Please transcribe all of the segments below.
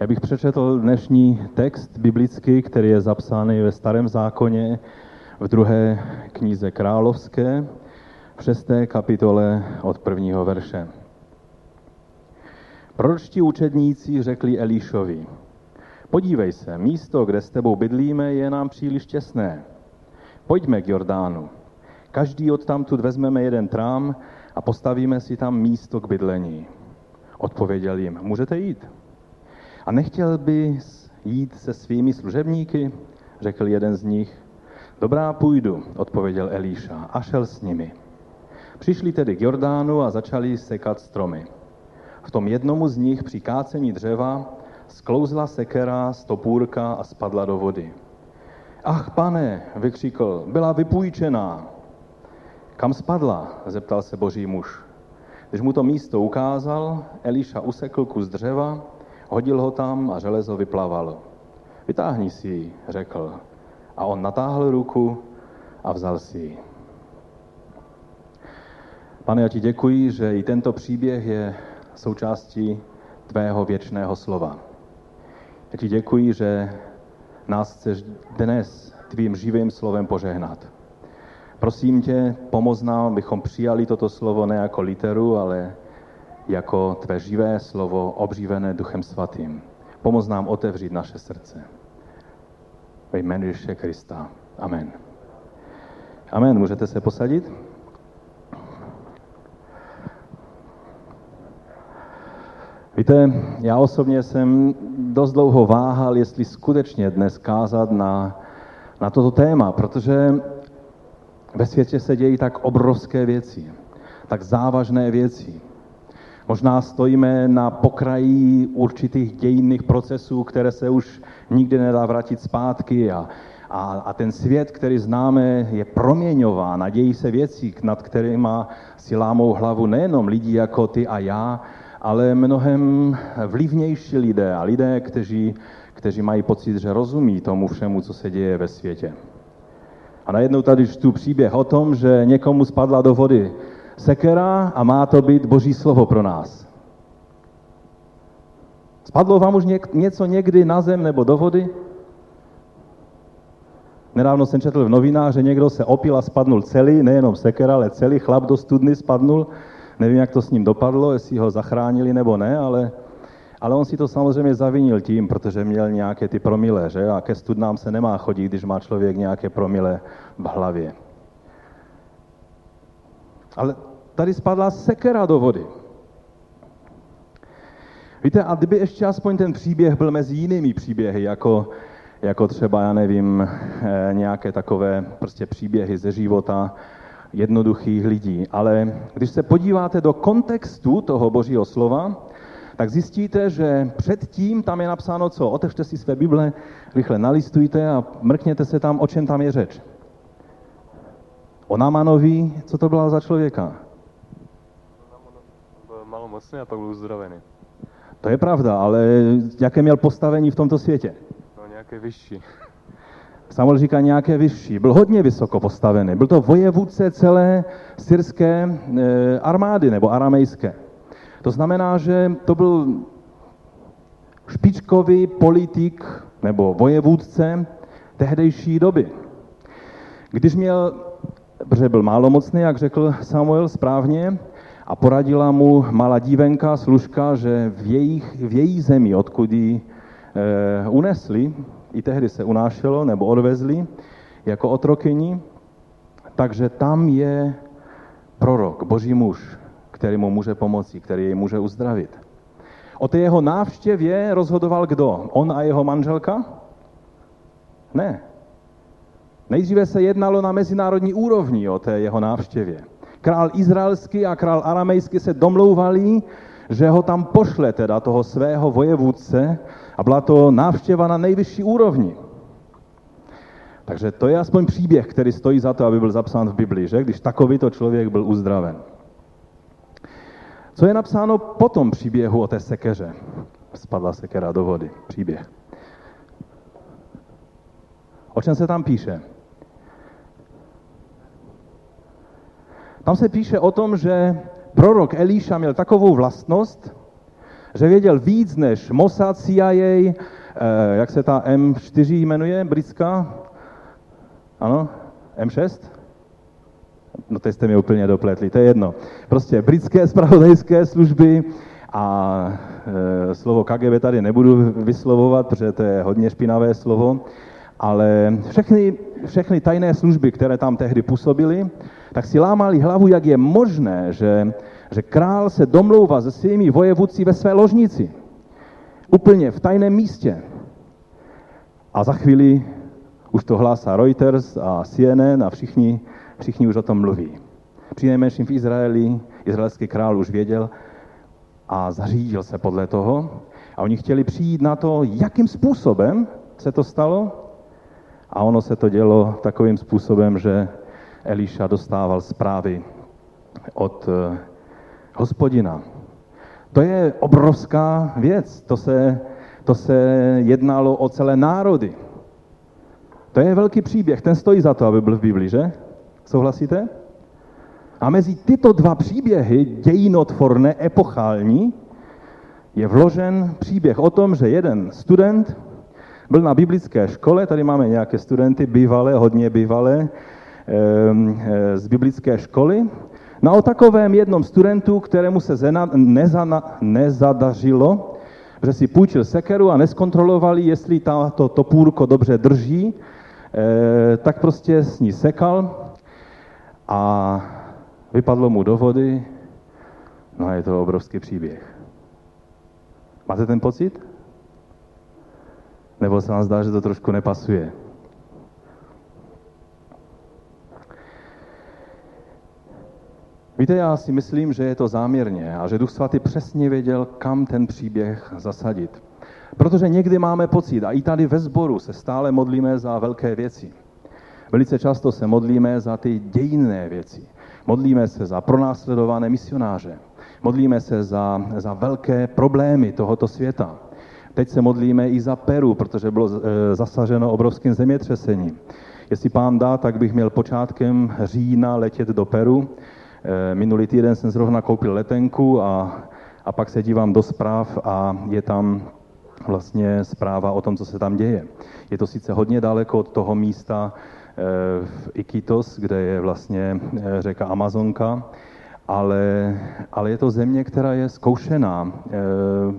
Já bych přečetl dnešní text biblický, který je zapsaný ve Starém zákoně v druhé knize Královské, v šesté kapitole od prvního verše. Proročtí učedníci řekli Elíšovi, podívej se, místo, kde s tebou bydlíme, je nám příliš těsné. Pojďme k Jordánu. Každý od tamtud vezmeme jeden trám a postavíme si tam místo k bydlení. Odpověděl jim, můžete jít. A nechtěl bys jít se svými služebníky? Řekl jeden z nich. Dobrá, půjdu, odpověděl Elíša a šel s nimi. Přišli tedy k Jordánu a začali sekat stromy. V tom jednomu z nich při kácení dřeva sklouzla sekera z topůrka a spadla do vody. Ach, pane, vykřikl, byla vypůjčená. Kam spadla? zeptal se boží muž. Když mu to místo ukázal, Eliša usekl kus dřeva, hodil ho tam a železo vyplavalo. Vytáhni si ji, řekl. A on natáhl ruku a vzal si ji. Pane, já ti děkuji, že i tento příběh je součástí tvého věčného slova. Já ti děkuji, že nás chceš dnes tvým živým slovem požehnat. Prosím tě, pomoz nám, abychom přijali toto slovo ne jako literu, ale jako tvé živé slovo, obřívené Duchem Svatým. Pomoz nám otevřít naše srdce. Ve jménu Ježíše Krista. Amen. Amen. Můžete se posadit? Víte, já osobně jsem dost dlouho váhal, jestli skutečně dnes kázat na, na toto téma, protože ve světě se dějí tak obrovské věci, tak závažné věci. Možná stojíme na pokraji určitých dějinných procesů, které se už nikdy nedá vrátit zpátky a, a, a ten svět, který známe, je proměňován a dějí se věci, nad kterými si lámou hlavu nejenom lidi jako ty a já, ale mnohem vlivnější lidé a lidé, kteří, kteří mají pocit, že rozumí tomu všemu, co se děje ve světě. A najednou tady čtu příběh o tom, že někomu spadla do vody sekera a má to být boží slovo pro nás. Spadlo vám už něco někdy na zem nebo do vody? Nedávno jsem četl v novinách, že někdo se opil a spadnul celý, nejenom sekera, ale celý chlap do studny spadnul. Nevím, jak to s ním dopadlo, jestli ho zachránili nebo ne, ale, ale on si to samozřejmě zavinil tím, protože měl nějaké ty promile, že? A ke studnám se nemá chodit, když má člověk nějaké promile v hlavě. Ale tady spadla sekera do vody. Víte, a kdyby ještě aspoň ten příběh byl mezi jinými příběhy, jako, jako třeba, já nevím, eh, nějaké takové prostě příběhy ze života jednoduchých lidí. Ale když se podíváte do kontextu toho božího slova, tak zjistíte, že předtím tam je napsáno co? Otevřte si své Bible, rychle nalistujte a mrkněte se tam, o čem tam je řeč. O Namanovi, co to byla za člověka? Byl malomocný a pak byl uzdravený. To je pravda, ale jaké měl postavení v tomto světě? No nějaké vyšší. Samuel říká nějaké vyšší. Byl hodně vysoko postavený. Byl to vojevůdce celé syrské e, armády nebo aramejské. To znamená, že to byl špičkový politik nebo vojevůdce tehdejší doby. Když měl, protože byl málomocný, jak řekl Samuel správně, a poradila mu malá dívenka, služka, že v, jejich, v její zemi, odkud ji e, unesli, i tehdy se unášelo nebo odvezli jako otrokyni, takže tam je prorok, boží muž, který mu může pomoci, který jej může uzdravit. O té jeho návštěvě rozhodoval kdo? On a jeho manželka? Ne. Nejdříve se jednalo na mezinárodní úrovni o té jeho návštěvě. Král izraelský a král aramejský se domlouvali, že ho tam pošle teda toho svého vojevůdce a byla to návštěva na nejvyšší úrovni. Takže to je aspoň příběh, který stojí za to, aby byl zapsán v Biblii, že? Když takovýto člověk byl uzdraven. Co je napsáno po tom příběhu o té sekeře? Spadla sekera do vody. Příběh. O čem se tam píše? Tam se píše o tom, že prorok Elíša měl takovou vlastnost, že věděl víc než Mossad, CIA, eh, jak se ta M4 jmenuje, britská? Ano? M6? No teď jste mě úplně dopletli, to je jedno. Prostě britské spravodajské služby a e, slovo KGB tady nebudu vyslovovat, protože to je hodně špinavé slovo, ale všechny, všechny tajné služby, které tam tehdy působily, tak si lámali hlavu, jak je možné, že, že král se domlouvá se svými vojevůdci ve své ložnici. Úplně v tajném místě. A za chvíli už to hlásá Reuters a CNN a všichni, všichni už o tom mluví. Přinejmenším v Izraeli, izraelský král už věděl a zařídil se podle toho. A oni chtěli přijít na to, jakým způsobem se to stalo. A ono se to dělo takovým způsobem, že Eliša dostával zprávy od eh, hospodina. To je obrovská věc. To se, to se jednalo o celé národy. To je velký příběh, ten stojí za to, aby byl v Biblii, že? Souhlasíte? A mezi tyto dva příběhy, dějinotvorné, epochální, je vložen příběh o tom, že jeden student byl na biblické škole, tady máme nějaké studenty, bývalé, hodně bývalé, z biblické školy. No o takovém jednom studentu, kterému se zena, nezana, nezadařilo, že si půjčil sekeru a neskontrolovali, jestli to topůrko dobře drží, Eh, tak prostě s ní sekal a vypadlo mu do vody, no a je to obrovský příběh. Máte ten pocit? Nebo se vám zdá, že to trošku nepasuje? Víte, já si myslím, že je to záměrně a že Duch Svatý přesně věděl, kam ten příběh zasadit. Protože někdy máme pocit, a i tady ve sboru se stále modlíme za velké věci. Velice často se modlíme za ty dějinné věci. Modlíme se za pronásledované misionáře. Modlíme se za, za velké problémy tohoto světa. Teď se modlíme i za Peru, protože bylo e, zasaženo obrovským zemětřesením. Jestli pán dá, tak bych měl počátkem října letět do Peru. E, minulý týden jsem zrovna koupil letenku a, a pak se dívám do zpráv a je tam vlastně zpráva o tom, co se tam děje. Je to sice hodně daleko od toho místa eh, v Iquitos, kde je vlastně eh, řeka Amazonka, ale, ale je to země, která je zkoušená eh,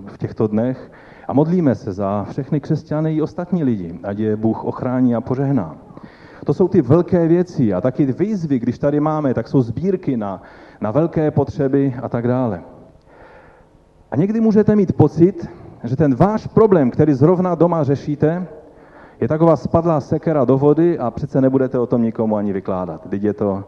v těchto dnech a modlíme se za všechny křesťany i ostatní lidi, ať je Bůh ochrání a požehná. To jsou ty velké věci a taky výzvy, když tady máme, tak jsou sbírky na, na velké potřeby a tak dále. A někdy můžete mít pocit, že ten váš problém, který zrovna doma řešíte, je taková spadlá sekera do vody a přece nebudete o tom nikomu ani vykládat. Teď je to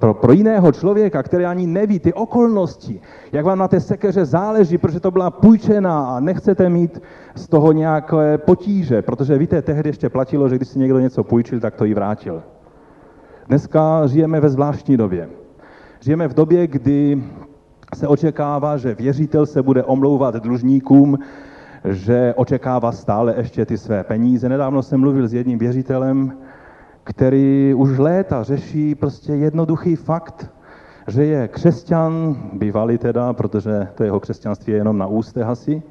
pro, pro jiného člověka, který ani neví ty okolnosti, jak vám na té sekeře záleží, protože to byla půjčená a nechcete mít z toho nějaké potíže, protože víte, tehdy ještě platilo, že když si někdo něco půjčil, tak to i vrátil. Dneska žijeme ve zvláštní době. Žijeme v době, kdy se očekává, že věřitel se bude omlouvat dlužníkům, že očekává stále ještě ty své peníze. Nedávno jsem mluvil s jedním věřitelem, který už léta řeší prostě jednoduchý fakt, že je křesťan, bývalý teda, protože to jeho křesťanství je jenom na ústech asi,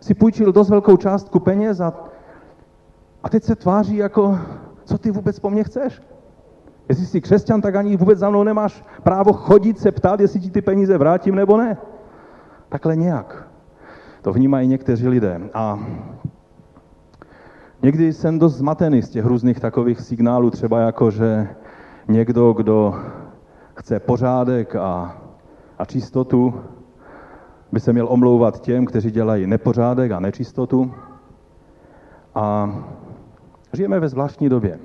si půjčil dost velkou částku peněz a, a teď se tváří jako, co ty vůbec po mně chceš? Jestli jsi křesťan, tak ani vůbec za mnou nemáš právo chodit se ptát, jestli ti ty peníze vrátím nebo ne. Takhle nějak. To vnímají někteří lidé. A někdy jsem dost zmatený z těch různých takových signálů, třeba jako, že někdo, kdo chce pořádek a, a čistotu, by se měl omlouvat těm, kteří dělají nepořádek a nečistotu. A žijeme ve zvláštní době.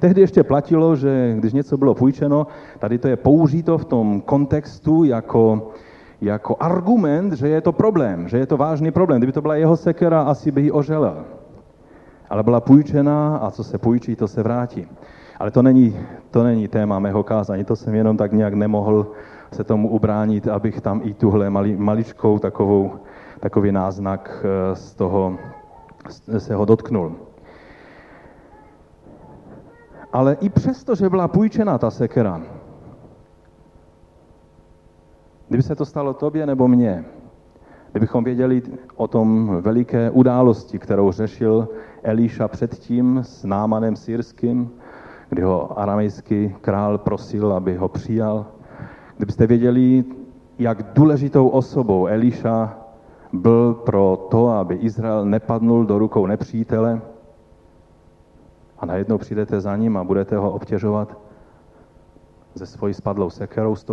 Tehdy ještě platilo, že když něco bylo půjčeno, tady to je použito v tom kontextu jako, jako argument, že je to problém, že je to vážný problém. Kdyby to byla jeho sekera, asi by ji oželel. Ale byla půjčená a co se půjčí, to se vrátí. Ale to není, to není téma mého kázání, to jsem jenom tak nějak nemohl se tomu ubránit, abych tam i tuhle mali, maličkou takovou, takový náznak eh, z toho se ho dotknul. Ale i přesto, že byla půjčena ta sekera, kdyby se to stalo tobě nebo mně, Kdybychom věděli o tom veliké události, kterou řešil Elíša předtím s Námanem syrským, kdy ho aramejský král prosil, aby ho přijal. Kdybyste věděli, jak důležitou osobou Elíša byl pro to, aby Izrael nepadnul do rukou nepřítele, a najednou přijdete za ním a budete ho obtěžovat ze svojí spadlou sekerou z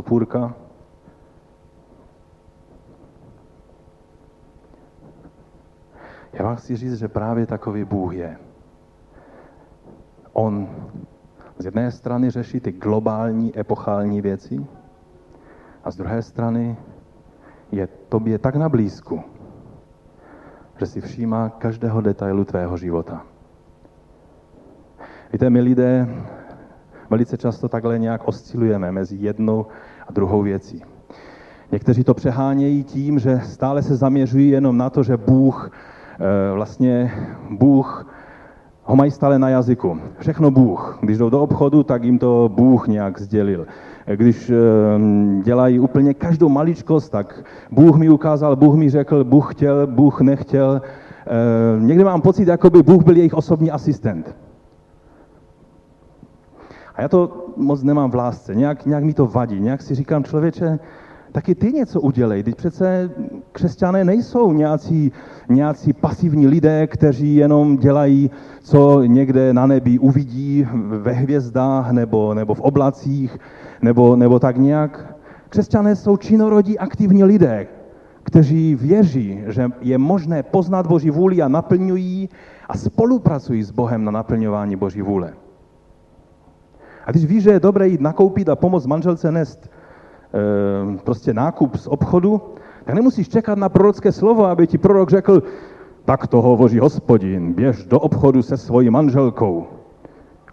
Já vám chci říct, že právě takový Bůh je. On z jedné strany řeší ty globální, epochální věci a z druhé strany je tobě tak na blízku, že si všímá každého detailu tvého života. Víte, my lidé velice často takhle nějak oscilujeme mezi jednou a druhou věcí. Někteří to přehánějí tím, že stále se zaměřují jenom na to, že Bůh vlastně Bůh ho mají stále na jazyku. Všechno Bůh. Když jdou do obchodu, tak jim to Bůh nějak sdělil. Eh, když eh, dělají úplně každou maličkost, tak Bůh mi ukázal, Bůh mi řekl, Bůh chtěl, Bůh nechtěl. Někdy mám pocit, jako by Bůh byl jejich osobní asistent. A já to moc nemám v lásce, nějak, nějak mi to vadí, nějak si říkám, člověče, taky ty něco udělej. Teď přece křesťané nejsou nějací, nějací pasivní lidé, kteří jenom dělají, co někde na nebi uvidí ve hvězdách nebo, nebo v oblacích, nebo, nebo tak nějak. Křesťané jsou činorodí aktivní lidé, kteří věří, že je možné poznat Boží vůli a naplňují a spolupracují s Bohem na naplňování Boží vůle. A když víš, že je dobré jít nakoupit a pomoct manželce Ehm, prostě nákup z obchodu, tak nemusíš čekat na prorocké slovo, aby ti prorok řekl, tak to hovoří hospodin, běž do obchodu se svojí manželkou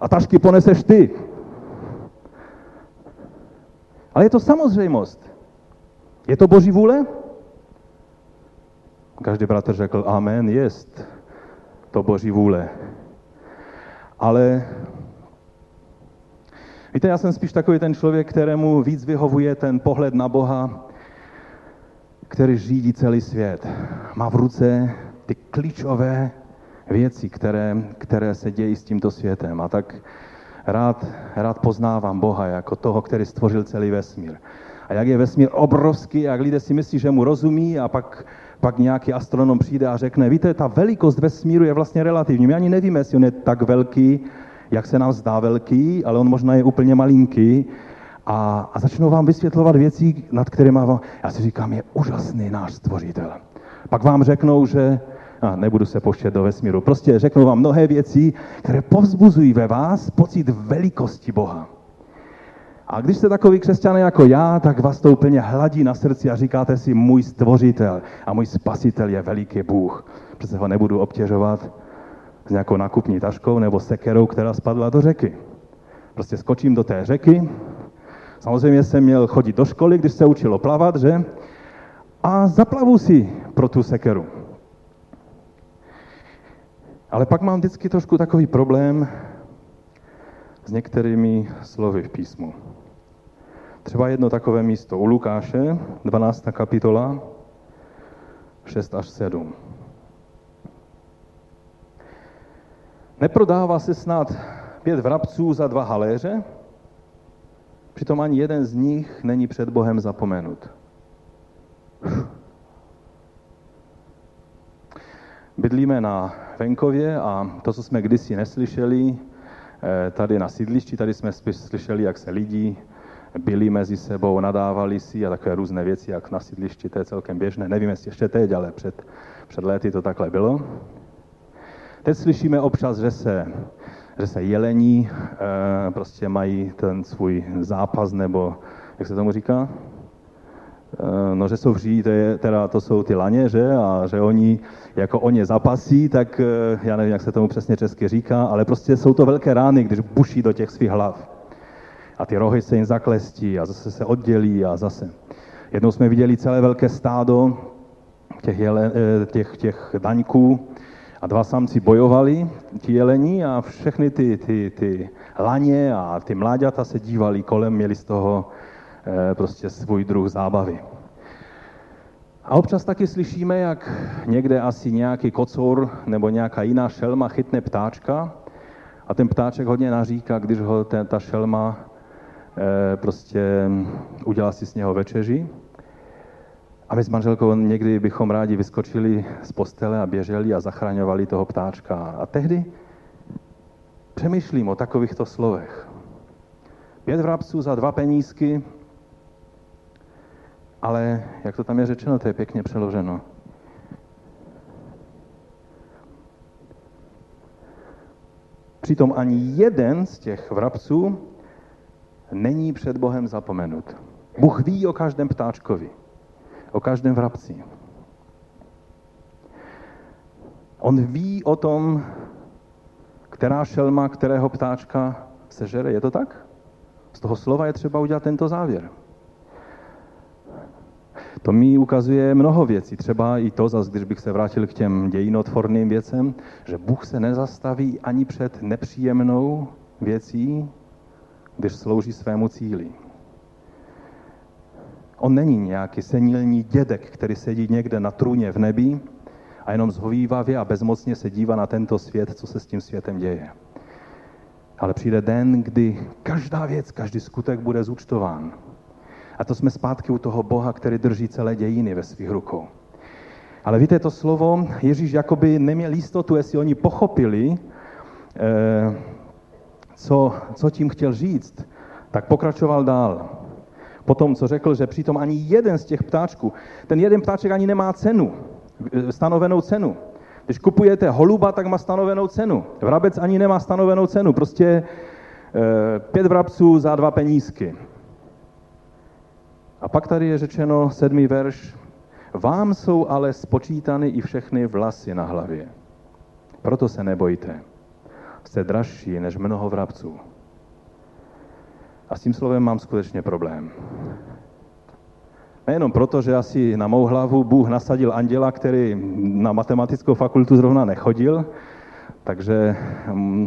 a tašky poneseš ty. Ale je to samozřejmost. Je to boží vůle? Každý bratr řekl, amen, jest to boží vůle. Ale Víte, já jsem spíš takový ten člověk, kterému víc vyhovuje ten pohled na Boha, který řídí celý svět. Má v ruce ty klíčové věci, které, které se dějí s tímto světem. A tak rád, rád poznávám Boha jako toho, který stvořil celý vesmír. A jak je vesmír obrovský, jak lidé si myslí, že mu rozumí a pak, pak nějaký astronom přijde a řekne, víte, ta velikost vesmíru je vlastně relativní. My ani nevíme, jestli on je tak velký, jak se nám zdá velký, ale on možná je úplně malinký. A, a začnou vám vysvětlovat věci, nad kterými vám, já si říkám, je úžasný náš stvořitel. Pak vám řeknou, že, a nebudu se poštět do vesmíru, prostě řeknou vám mnohé věci, které povzbuzují ve vás pocit velikosti Boha. A když jste takový křesťané jako já, tak vás to úplně hladí na srdci a říkáte si, můj stvořitel a můj spasitel je veliký Bůh. Přece ho nebudu obtěžovat, nějakou nákupní taškou nebo sekerou, která spadla do řeky. Prostě skočím do té řeky. Samozřejmě jsem měl chodit do školy, když se učilo plavat, že? A zaplavu si pro tu sekeru. Ale pak mám vždycky trošku takový problém s některými slovy v písmu. Třeba jedno takové místo u Lukáše, 12. kapitola, 6 až 7. Neprodává se snad pět vrabců za dva haléře? Přitom ani jeden z nich není před Bohem zapomenut. Bydlíme na venkově a to, co jsme kdysi neslyšeli, eh, tady na sídlišti, tady jsme spíš slyšeli, jak se lidi byli mezi sebou, nadávali si a takové různé věci, jak na sídlišti, to je celkem běžné. Nevím, jestli ještě teď, ale před, před léty to takhle bylo. Teď slyšíme občas, že se, že se jelení e, prostě mají ten svůj zápas, nebo jak se tomu říká? E, no, že jsou vří, to, je, teda, to jsou ty laně, že? A že oni, jako oni zapasí, tak e, já nevím, jak se tomu přesně česky říká, ale prostě jsou to velké rány, když buší do těch svých hlav. A ty rohy se jim zaklestí a zase se oddělí a zase. Jednou jsme viděli celé velké stádo těch, jele, těch, těch daňků, a dva samci bojovali, ti jelení, a všechny ty, ty, ty laně a ty mláďata se dívali kolem, měli z toho eh, prostě svůj druh zábavy. A občas taky slyšíme, jak někde asi nějaký kocour nebo nějaká jiná šelma chytne ptáčka a ten ptáček hodně naříká, když ho ta šelma e, prostě udělá si z něho večeři. A my s manželkou někdy bychom rádi vyskočili z postele a běželi a zachraňovali toho ptáčka. A tehdy přemýšlím o takovýchto slovech. Pět vrabců za dva penízky, ale jak to tam je řečeno, to je pěkně přeloženo. Přitom ani jeden z těch vrabců není před Bohem zapomenut. Bůh ví o každém ptáčkovi, o každém vrabci. On ví o tom, která šelma, kterého ptáčka sežere. Je to tak? Z toho slova je třeba udělat tento závěr. To mi ukazuje mnoho věcí. Třeba i to, zase když bych se vrátil k těm dějinotvorným věcem, že Bůh se nezastaví ani před nepříjemnou věcí, když slouží svému cíli. On není nějaký senilní dědek, který sedí někde na trůně v nebi a jenom zhovývavě a bezmocně se dívá na tento svět, co se s tím světem děje. Ale přijde den, kdy každá věc, každý skutek bude zúčtován. A to jsme zpátky u toho Boha, který drží celé dějiny ve svých rukou. Ale víte, to slovo, Ježíš jakoby neměl jistotu, jestli oni pochopili, eh, co, co tím chtěl říct, tak pokračoval dál. Potom, co řekl, že přitom ani jeden z těch ptáčků, ten jeden ptáček ani nemá cenu, eh, stanovenou cenu. Když kupujete holuba, tak má stanovenou cenu. Vrabec ani nemá stanovenou cenu. Prostě e, pět vrabců za dva penízky. A pak tady je řečeno sedmý verš. Vám jsou ale spočítany i všechny vlasy na hlavě. Proto se nebojte. Jste dražší než mnoho vrabců. A s tím slovem mám skutečně problém. Nejenom proto, že asi na mou hlavu Bůh nasadil anděla, který na matematickou fakultu zrovna nechodil, takže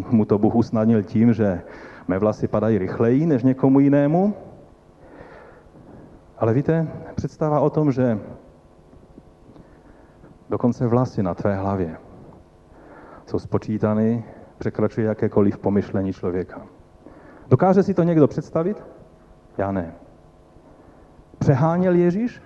mu to Bůh usnadnil tím, že mé vlasy padají rychleji než někomu jinému. Ale víte, představa o tom, že dokonce vlasy na tvé hlavě jsou spočítany, překračuje jakékoliv pomyšlení člověka. Dokáže si to někdo představit? Já ne. Přeháněl Ježíš?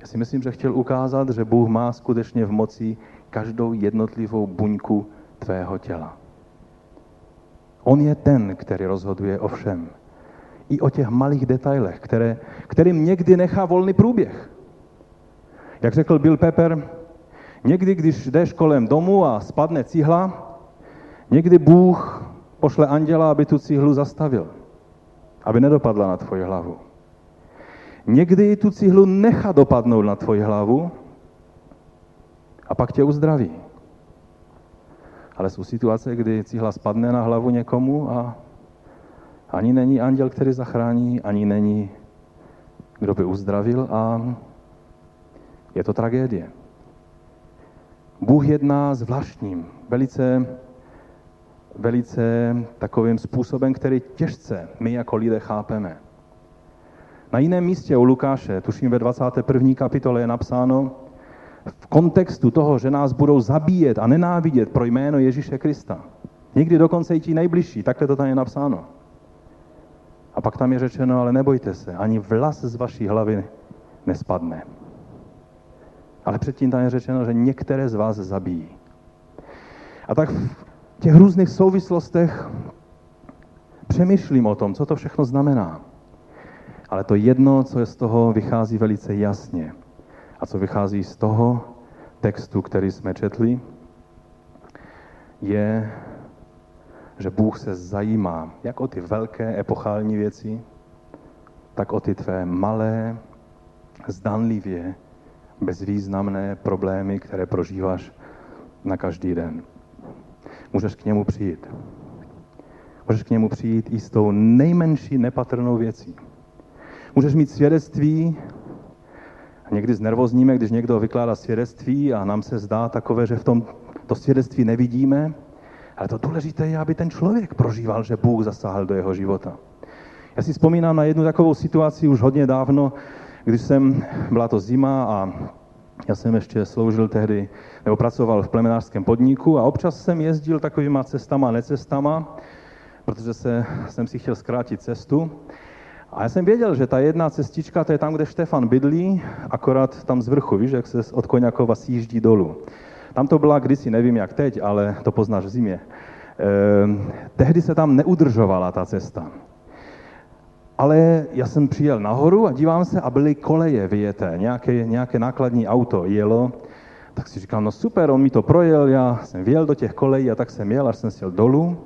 Já si myslím, že chtěl ukázat, že Bůh má skutečně v moci každou jednotlivou buňku tvého těla. On je ten, který rozhoduje o všem. I o těch malých detailech, které, kterým někdy nechá volný průběh. Jak řekl Bill Pepper, někdy, když jdeš kolem domu a spadne cihla, někdy Bůh pošle anděla, aby tu cihlu zastavil aby nedopadla na tvoji hlavu. Někdy tu cihlu nechá dopadnout na tvoji hlavu a pak tě uzdraví. Ale jsou situace, kdy cihla spadne na hlavu někomu a ani není anděl, který zachrání, ani není, kdo by uzdravil a je to tragédie. Bůh jedná zvláštním, velice velice takovým způsobem, který těžce my jako lidé chápeme. Na jiném místě u Lukáše, tuším ve 21. kapitole je napsáno, v kontextu toho, že nás budou zabíjet a nenávidět pro jméno Ježíše Krista. Někdy dokonce i ti nejbližší, takhle to tam je napsáno. A pak tam je řečeno, ale nebojte se, ani vlas z vaší hlavy nespadne. Ale předtím tam je řečeno, že některé z vás zabijí. A tak těch různých souvislostech přemýšlím o tom, co to všechno znamená. Ale to jedno, co je z toho, vychází velice jasně. A co vychází z toho textu, který jsme četli, je, že Bůh se zajímá jak o ty velké epochální věci, tak o ty tvé malé, zdanlivě bezvýznamné problémy, které prožíváš na každý den můžeš k němu přijít. Můžeš k němu přijít i s tou nejmenší nepatrnou věcí. Můžeš mít svědectví, a někdy znervozníme, když někdo vykládá svědectví a nám se zdá takové, že v tom to svědectví nevidíme, ale to důležité je, aby ten člověk prožíval, že Bůh zasáhl do jeho života. Já si vzpomínám na jednu takovou situaci už hodně dávno, když jsem, byla to zima a já jsem ještě sloužil tehdy, nebo pracoval v plemenářském podniku a občas jsem jezdil takovýma cestama, necestama, protože se, jsem si chtěl zkrátit cestu. A já jsem věděl, že ta jedna cestička, to je tam, kde Štefan bydlí, akorát tam z vrchu, víš, jak se od Koňakova sjíždí dolů. Tam to byla kdysi, nevím jak teď, ale to poznáš v zimě. Ehm, tehdy se tam neudržovala ta cesta. Ale já jsem přijel nahoru a dívám se a byly koleje vyjeté, nějaké, nějaké nákladní auto jelo. Tak si říkám, no super, on mi to projel, já jsem vjel do těch kolejí a tak jsem jel, až jsem sjel dolů.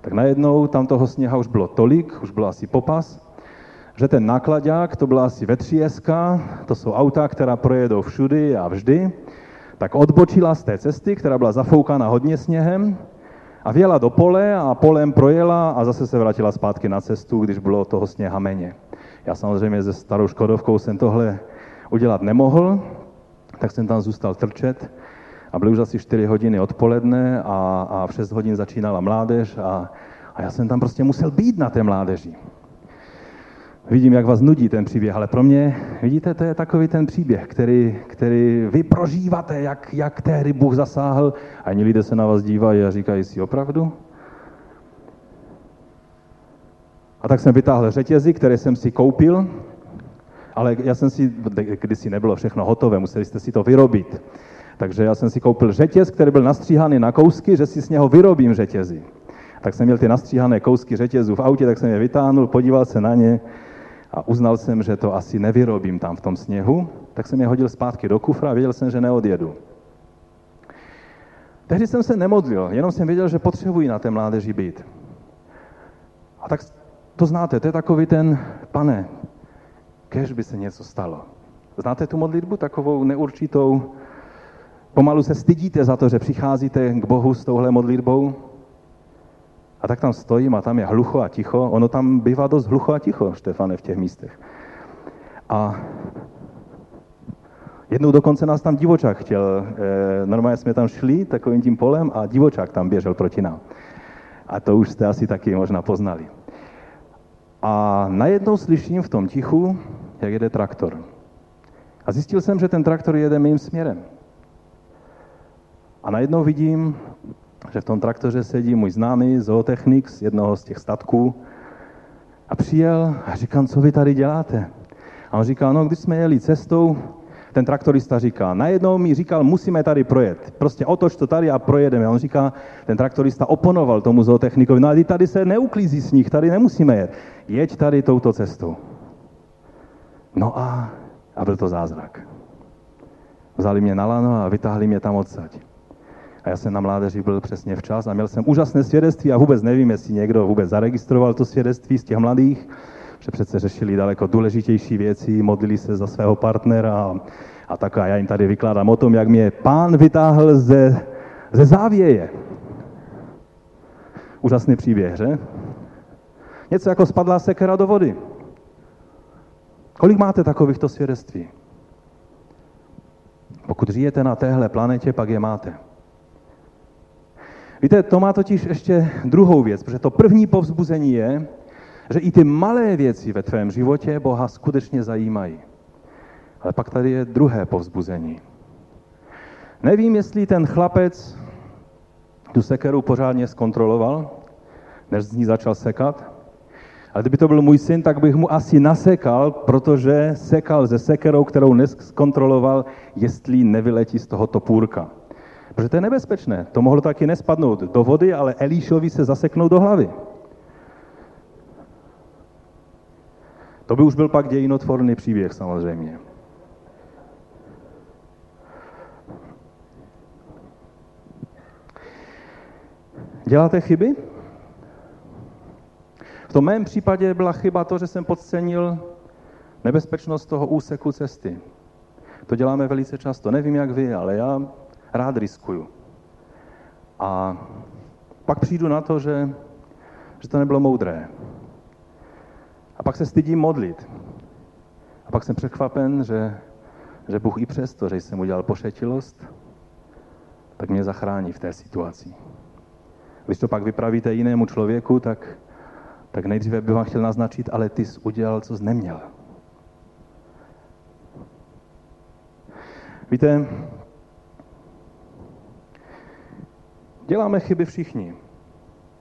Tak najednou tam toho sněha už bylo tolik, už bylo asi popas, že ten nákladák, to byla asi ve 3 to jsou auta, která projedou všudy a vždy, tak odbočila z té cesty, která byla zafoukána hodně sněhem a vjela do pole a polem projela a zase se vrátila zpátky na cestu, když bylo toho sněha méně. Já samozřejmě se starou Škodovkou jsem tohle udělat nemohl, tak jsem tam zůstal trčet a byly už asi 4 hodiny odpoledne a, a v 6 hodin začínala mládež a, a já jsem tam prostě musel být na té mládeži. Vidím, jak vás nudí ten příběh, ale pro mě, vidíte, to je takový ten příběh, který, který vy prožíváte, jak, jak tehdy Bůh zasáhl a ani lidé se na vás dívají a říkají si opravdu? A tak jsem vytáhl řetězy, které jsem si koupil, ale já jsem si, když si nebylo všechno hotové, museli jste si to vyrobit. Takže já jsem si koupil řetěz, který byl nastříhaný na kousky, že si z něho vyrobím řetězy. Tak jsem měl ty nastříhané kousky řetězů v autě, tak jsem je vytáhnul, podíval se na ně a uznal jsem, že to asi nevyrobím tam v tom sněhu, tak jsem je hodil zpátky do kufra a věděl jsem, že neodjedu. Tehdy jsem se nemodlil, jenom jsem věděl, že potřebuji na té mládeži být. A tak to znáte, to je takový ten, pane, kež by se něco stalo. Znáte tu modlitbu, takovou neurčitou? Pomalu se stydíte za to, že přicházíte k Bohu s touhle modlitbou? A tak tam stojím a tam je hlucho a ticho. Ono tam bývá dost hlucho a ticho, Štefane, v těch místech. A jednou dokonce nás tam divočák chtěl. E, normálně jsme tam šli takovým tím polem a divočák tam běžel proti nám. A to už jste asi taky možná poznali. A najednou slyším v tom tichu, jak jede traktor. A zjistil jsem, že ten traktor jede mým směrem. A najednou vidím že v tom traktoře sedí můj známý zootechnik z jednoho z těch statků a přijel a říkám, co vy tady děláte? A on říká, no když jsme jeli cestou, ten traktorista říká, najednou mi říkal, musíme tady projet. Prostě otoč to tady a projedeme. A on říká, ten traktorista oponoval tomu zootechnikovi, no ale tady se neuklízí sníh, tady nemusíme jet. Jeď tady touto cestou. No a, a byl to zázrak. Vzali mě na lano a vytáhli mě tam odsaď. A já jsem na mládeži byl přesně včas a měl jsem úžasné svědectví a vůbec nevím, jestli někdo vůbec zaregistroval to svědectví z těch mladých, že přece řešili daleko důležitější věci, modlili se za svého partnera a, a tak a já jim tady vykládám o tom, jak mě pán vytáhl ze, ze závěje. Úžasný příběh, že? Něco jako spadla sekera do vody. Kolik máte takovýchto svědectví? Pokud žijete na téhle planetě, pak je máte. Víte, to má totiž ještě druhou věc, protože to první povzbuzení je, že i ty malé věci ve tvém životě Boha skutečně zajímají. Ale pak tady je druhé povzbuzení. Nevím, jestli ten chlapec tu sekeru pořádně zkontroloval, než z ní začal sekat, ale kdyby to byl můj syn, tak bych mu asi nasekal, protože sekal ze sekerou, kterou neskontroloval, jestli nevyletí z toho topůrka. Protože to je nebezpečné. To mohlo taky nespadnout do vody, ale Elíšovi se zaseknout do hlavy. To by už byl pak dějinotvorný příběh samozřejmě. Děláte chyby? V tom mém případě byla chyba to, že jsem podcenil nebezpečnost toho úseku cesty. To děláme velice často. Nevím, jak vy, ale já rád riskuju. A pak přijdu na to, že, že to nebylo moudré. A pak se stydím modlit. A pak jsem překvapen, že, že Bůh i přesto, že jsem udělal pošetilost, tak mě zachrání v té situaci. Když to pak vypravíte jinému člověku, tak, tak nejdříve bych vám chtěl naznačit, ale ty jsi udělal, co jsi neměl. Víte, děláme chyby všichni.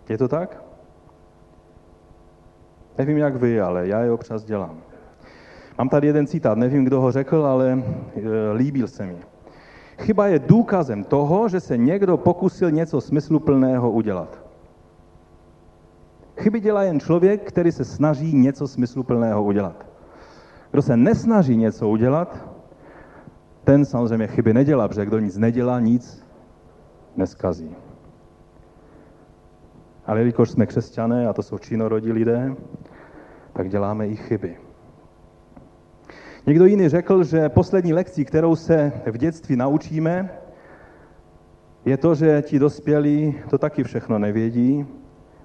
Je to tak? Nevím, jak vy, ale já je občas dělám. Mám tady jeden citát, nevím, kdo ho řekl, ale e, líbil se mi. Chyba je důkazem toho, že se někdo pokusil něco smysluplného udělat. Chyby dělá jen člověk, který se snaží něco smysluplného udělat. Kdo se nesnaží něco udělat, ten samozřejmě chyby nedělá, protože kdo nic nedělá, nic neskazí. Ale jelikož jsme křesťané, a to jsou činorodí lidé, tak děláme i chyby. Někdo jiný řekl, že poslední lekcí, kterou se v dětství naučíme, je to, že ti dospělí to taky všechno nevědí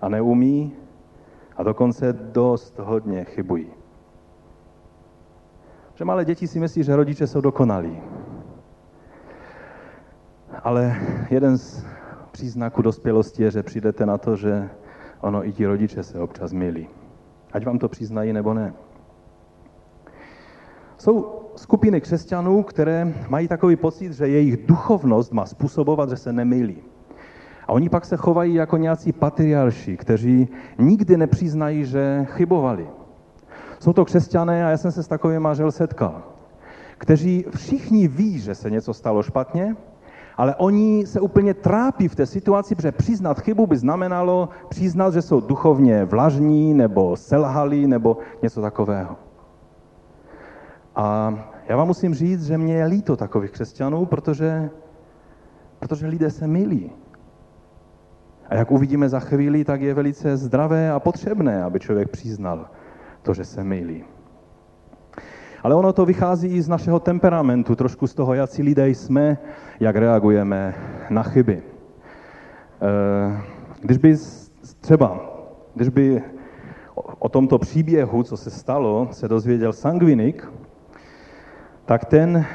a neumí a dokonce dost hodně chybují. Že malé děti si myslí, že rodiče jsou dokonalí. Ale jeden z příznaků dospělosti je, že přijdete na to, že ono i ti rodiče se občas milí. Ať vám to přiznají nebo ne. Jsou skupiny křesťanů, které mají takový pocit, že jejich duchovnost má způsobovat, že se nemýlí. A oni pak se chovají jako nějací patriarši, kteří nikdy nepřiznají, že chybovali. Jsou to křesťané, a já jsem se s takovým žel setkal, kteří všichni ví, že se něco stalo špatně, ale oni se úplně trápí v té situaci, protože přiznat chybu by znamenalo přiznat, že jsou duchovně vlažní, nebo selhali, nebo něco takového. A já vám musím říct, že mě je líto takových křesťanů, protože, protože lidé se milí. A jak uvidíme za chvíli, tak je velice zdravé a potřebné, aby člověk přiznal to, že se milí. Ale ono to vychází i z našeho temperamentu, trošku z toho, jaký lidé jsme, jak reagujeme na chyby. Eh, když by třeba, když by o tomto příběhu, co se stalo, se dozvěděl sangvinik, tak ten,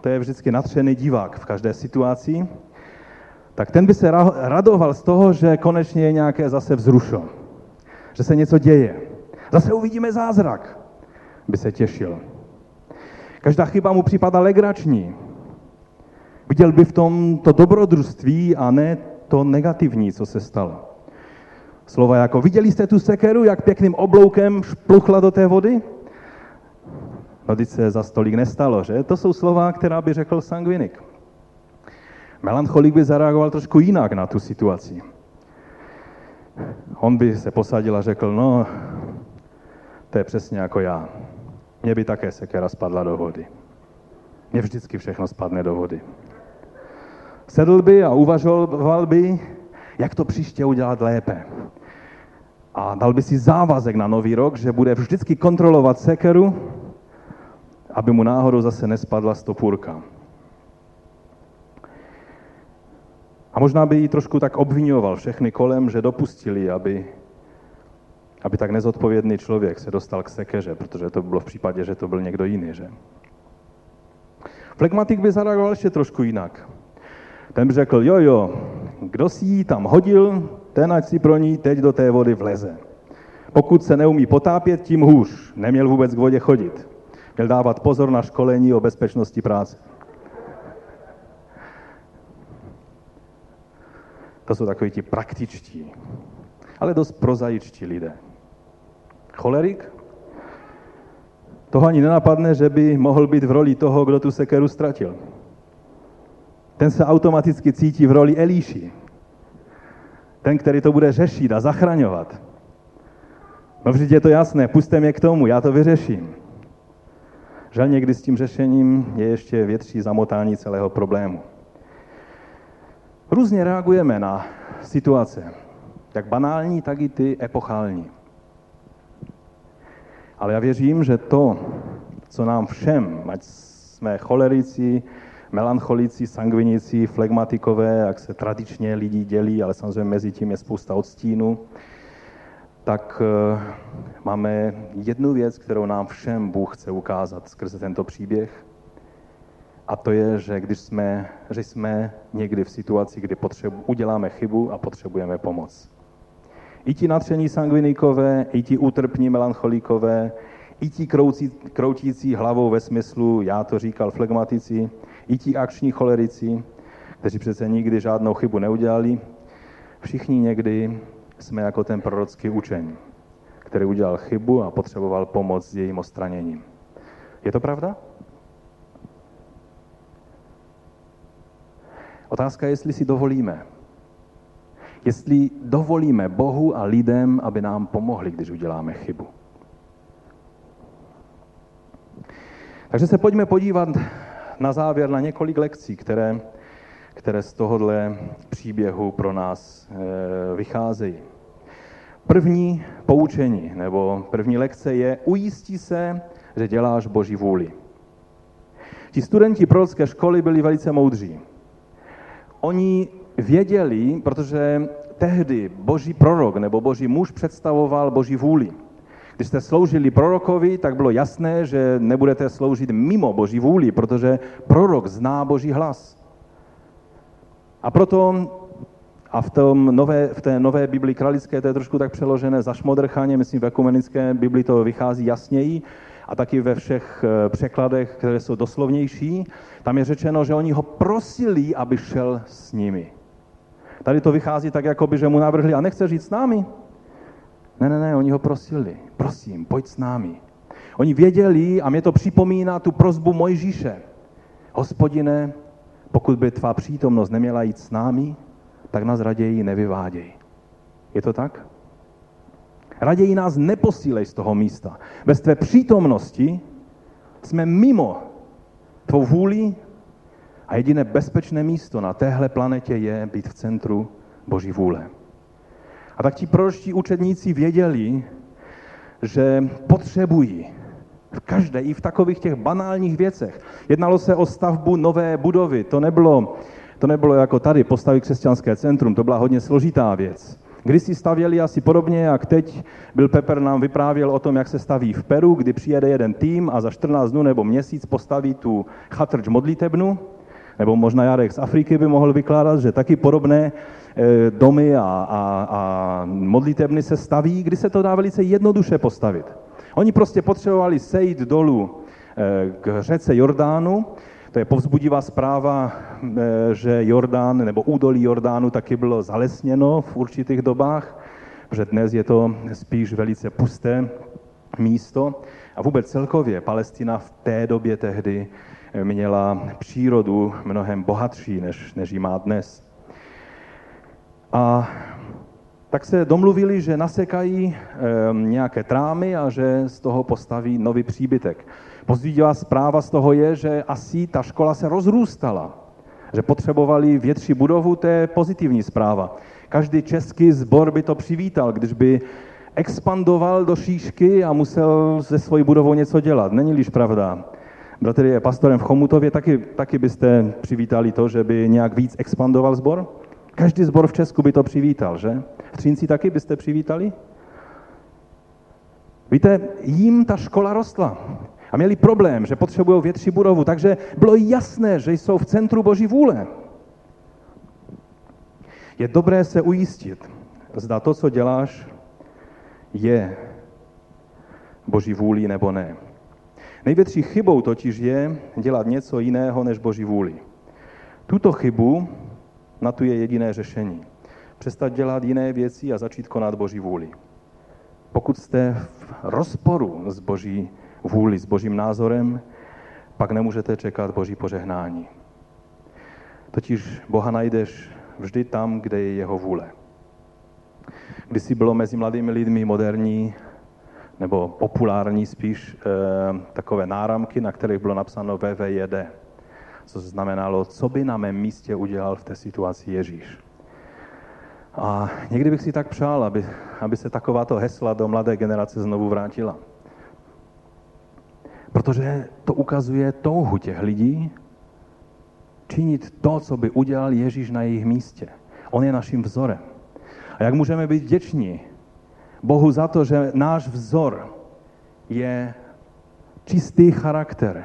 to je vždycky natřený divák v každé situaci, tak ten by se radoval z toho, že konečně je nějaké zase vzrušo, že se něco děje. Zase uvidíme zázrak, by se těšil. Každá chyba mu připadá legrační. Viděl by v tom to dobrodružství a ne to negativní, co se stalo. Slova jako, viděli jste tu sekeru, jak pěkným obloukem špluchla do té vody? No, teď se za stolik nestalo, že? To jsou slova, která by řekl sangvinik. Melancholik by zareagoval trošku jinak na tu situaci. On by se posadil a řekl, no, to je přesně jako já. Mně by také sekera spadla do vody. Mně vždycky všechno spadne do vody. Sedl by a uvažoval by, jak to příště udělat lépe. A dal by si závazek na nový rok, že bude vždycky kontrolovat sekeru, aby mu náhodou zase nespadla stopůrka. A možná by ji trošku tak obvinoval všechny kolem, že dopustili, aby, aby tak nezodpovědný člověk se dostal k sekeře, protože to bylo v případě, že to byl někdo jiný, že? Flegmatik by zareagoval ještě trošku jinak. Ten by řekl, jo, jo, kdo si ji tam hodil, ten ať si pro ní teď do té vody vleze. Pokud se neumí potápět, tím hůř. Neměl vůbec k vodě chodit. Měl dávat pozor na školení o bezpečnosti práce. To jsou takoví ti praktičtí, ale dost prozaičtí lidé. Cholerik? Toho ani nenapadne, že by mohl být v roli toho, kdo tu sekeru ztratil. Ten se automaticky cítí v roli Elíši. Ten, který to bude řešit a zachraňovat. No vždyť je to jasné, puste mě k tomu, já to vyřeším. Žal někdy s tím řešením je ještě větší zamotání celého problému. Různě reagujeme na situace, jak banální, tak i ty epochální. Ale já věřím, že to, co nám všem, ať jsme cholerici, melancholici, sangvinici, flegmatikové, jak se tradičně lidi dělí, ale samozřejmě mezi tím je spousta odstínů, tak eh, máme jednu věc, kterou nám všem Bůh chce ukázat skrze tento příběh. A to je, že když jsme, že jsme někdy v situaci, kdy potřebu, uděláme chybu a potřebujeme pomoc. I ti natření sangvinikové, i ti útrpní melancholikové, i ti kroucí, kroutící hlavou ve smyslu, já to říkal, flegmatici, i ti akční cholerici, kteří přece nikdy žádnou chybu neudělali, všichni někdy jsme jako ten prorocký učeň, který udělal chybu a potřeboval pomoc s jejím ostraněním. Je to pravda? Otázka je, jestli si dovolíme. Jestli dovolíme Bohu a lidem, aby nám pomohli, když uděláme chybu. Takže se pojďme podívat na závěr na několik lekcí, které, které z tohohle příběhu pro nás e, vycházejí. První poučení nebo první lekce je ujistí se, že děláš Boží vůli. Ti studenti prorocké školy byli velice moudří. Oni věděli, protože tehdy boží prorok nebo boží muž představoval boží vůli. Když jste sloužili prorokovi, tak bylo jasné, že nebudete sloužit mimo boží vůli, protože prorok zná boží hlas. A proto a v, tom nové, v té nové Bibli kralické, to je trošku tak přeložené zašmodrchaně, myslím v ekumenické Bibli to vychází jasněji, a taky ve všech eh, překladech, které jsou doslovnější, tam je řečeno, že oni ho prosili, aby šel s nimi. Tady to vychází tak, jako by, že mu navrhli, a nechce žít s námi? Ne, ne, ne, oni ho prosili, prosím, pojď s námi. Oni věděli, a mě to připomíná tu prozbu Mojžíše. Hospodine, pokud by tvá přítomnost neměla jít s námi, tak nás raději nevyváděj. Je to tak? Raději nás neposílej z toho místa. Bez tvé přítomnosti jsme mimo tvou vůli a jediné bezpečné místo na téhle planetě je být v centru Boží vůle. A tak ti proročtí učedníci věděli, že potřebují v každé, i v takových těch banálních věcech. Jednalo se o stavbu nové budovy. To nebylo, to nebylo jako tady postavit křesťanské centrum, to byla hodně složitá věc. Když si stavěli asi podobně, jak teď byl Pepper nám vyprávěl o tom, jak se staví v Peru, kdy přijede jeden tým a za 14 dnů nebo měsíc postaví tu chatrč modlitebnu, nebo možná Jarek z Afriky by mohl vykládat, že taky podobné e, domy a, a, a modlitebny se staví, kdy se to dá velice jednoduše postavit. Oni prostě potřebovali sejít dolů e, k řece Jordánu, to je povzbudivá zpráva, e, že Jordán nebo údolí Jordánu taky bylo zalesněno v určitých dobách, protože dnes je to spíš velice pusté místo. A vůbec celkově Palestina v té době tehdy měla přírodu mnohem bohatší, než, než ji má dnes. A tak se domluvili, že nasekají e, nějaké trámy a že z toho postaví nový příbytek. Pozdvídivá zpráva z toho je, že asi ta škola se rozrůstala, že potřebovali větší budovu, to je pozitivní zpráva. Každý český zbor by to přivítal, když by expandoval do šíšky a musel ze svojí budovou něco dělat. Není-liž pravda? Bratr je pastorem v Chomutově, taky, taky byste přivítali to, že by nějak víc expandoval zbor? Každý zbor v Česku by to přivítal, že? V Třínci taky byste přivítali? Víte, jim ta škola rostla. A měli problém, že potřebují větší budovu, takže bylo jasné, že jsou v centru Boží vůle. Je dobré se ujistit, zda to, co děláš, je Boží vůli nebo ne. Největší chybou totiž je dělat něco jiného než Boží vůli. Tuto chybu, na tu je jediné řešení. Přestat dělat jiné věci a začít konat Boží vůli. Pokud jste v rozporu s Boží vůli, s Božím názorem, pak nemůžete čekat Boží požehnání. Totiž Boha najdeš vždy tam, kde je jeho vůle. Když si bylo mezi mladými lidmi moderní nebo populární spíš e, takové náramky, na kterých bylo napsáno VVJD, co znamenalo, co by na mém místě udělal v té situaci Ježíš. A někdy bych si tak přál, aby, aby se takováto hesla do mladé generace znovu vrátila. Protože to ukazuje touhu těch lidí činit to, co by udělal Ježíš na jejich místě. On je naším vzorem. A jak můžeme být vděční Bohu za to, že náš vzor je čistý charakter,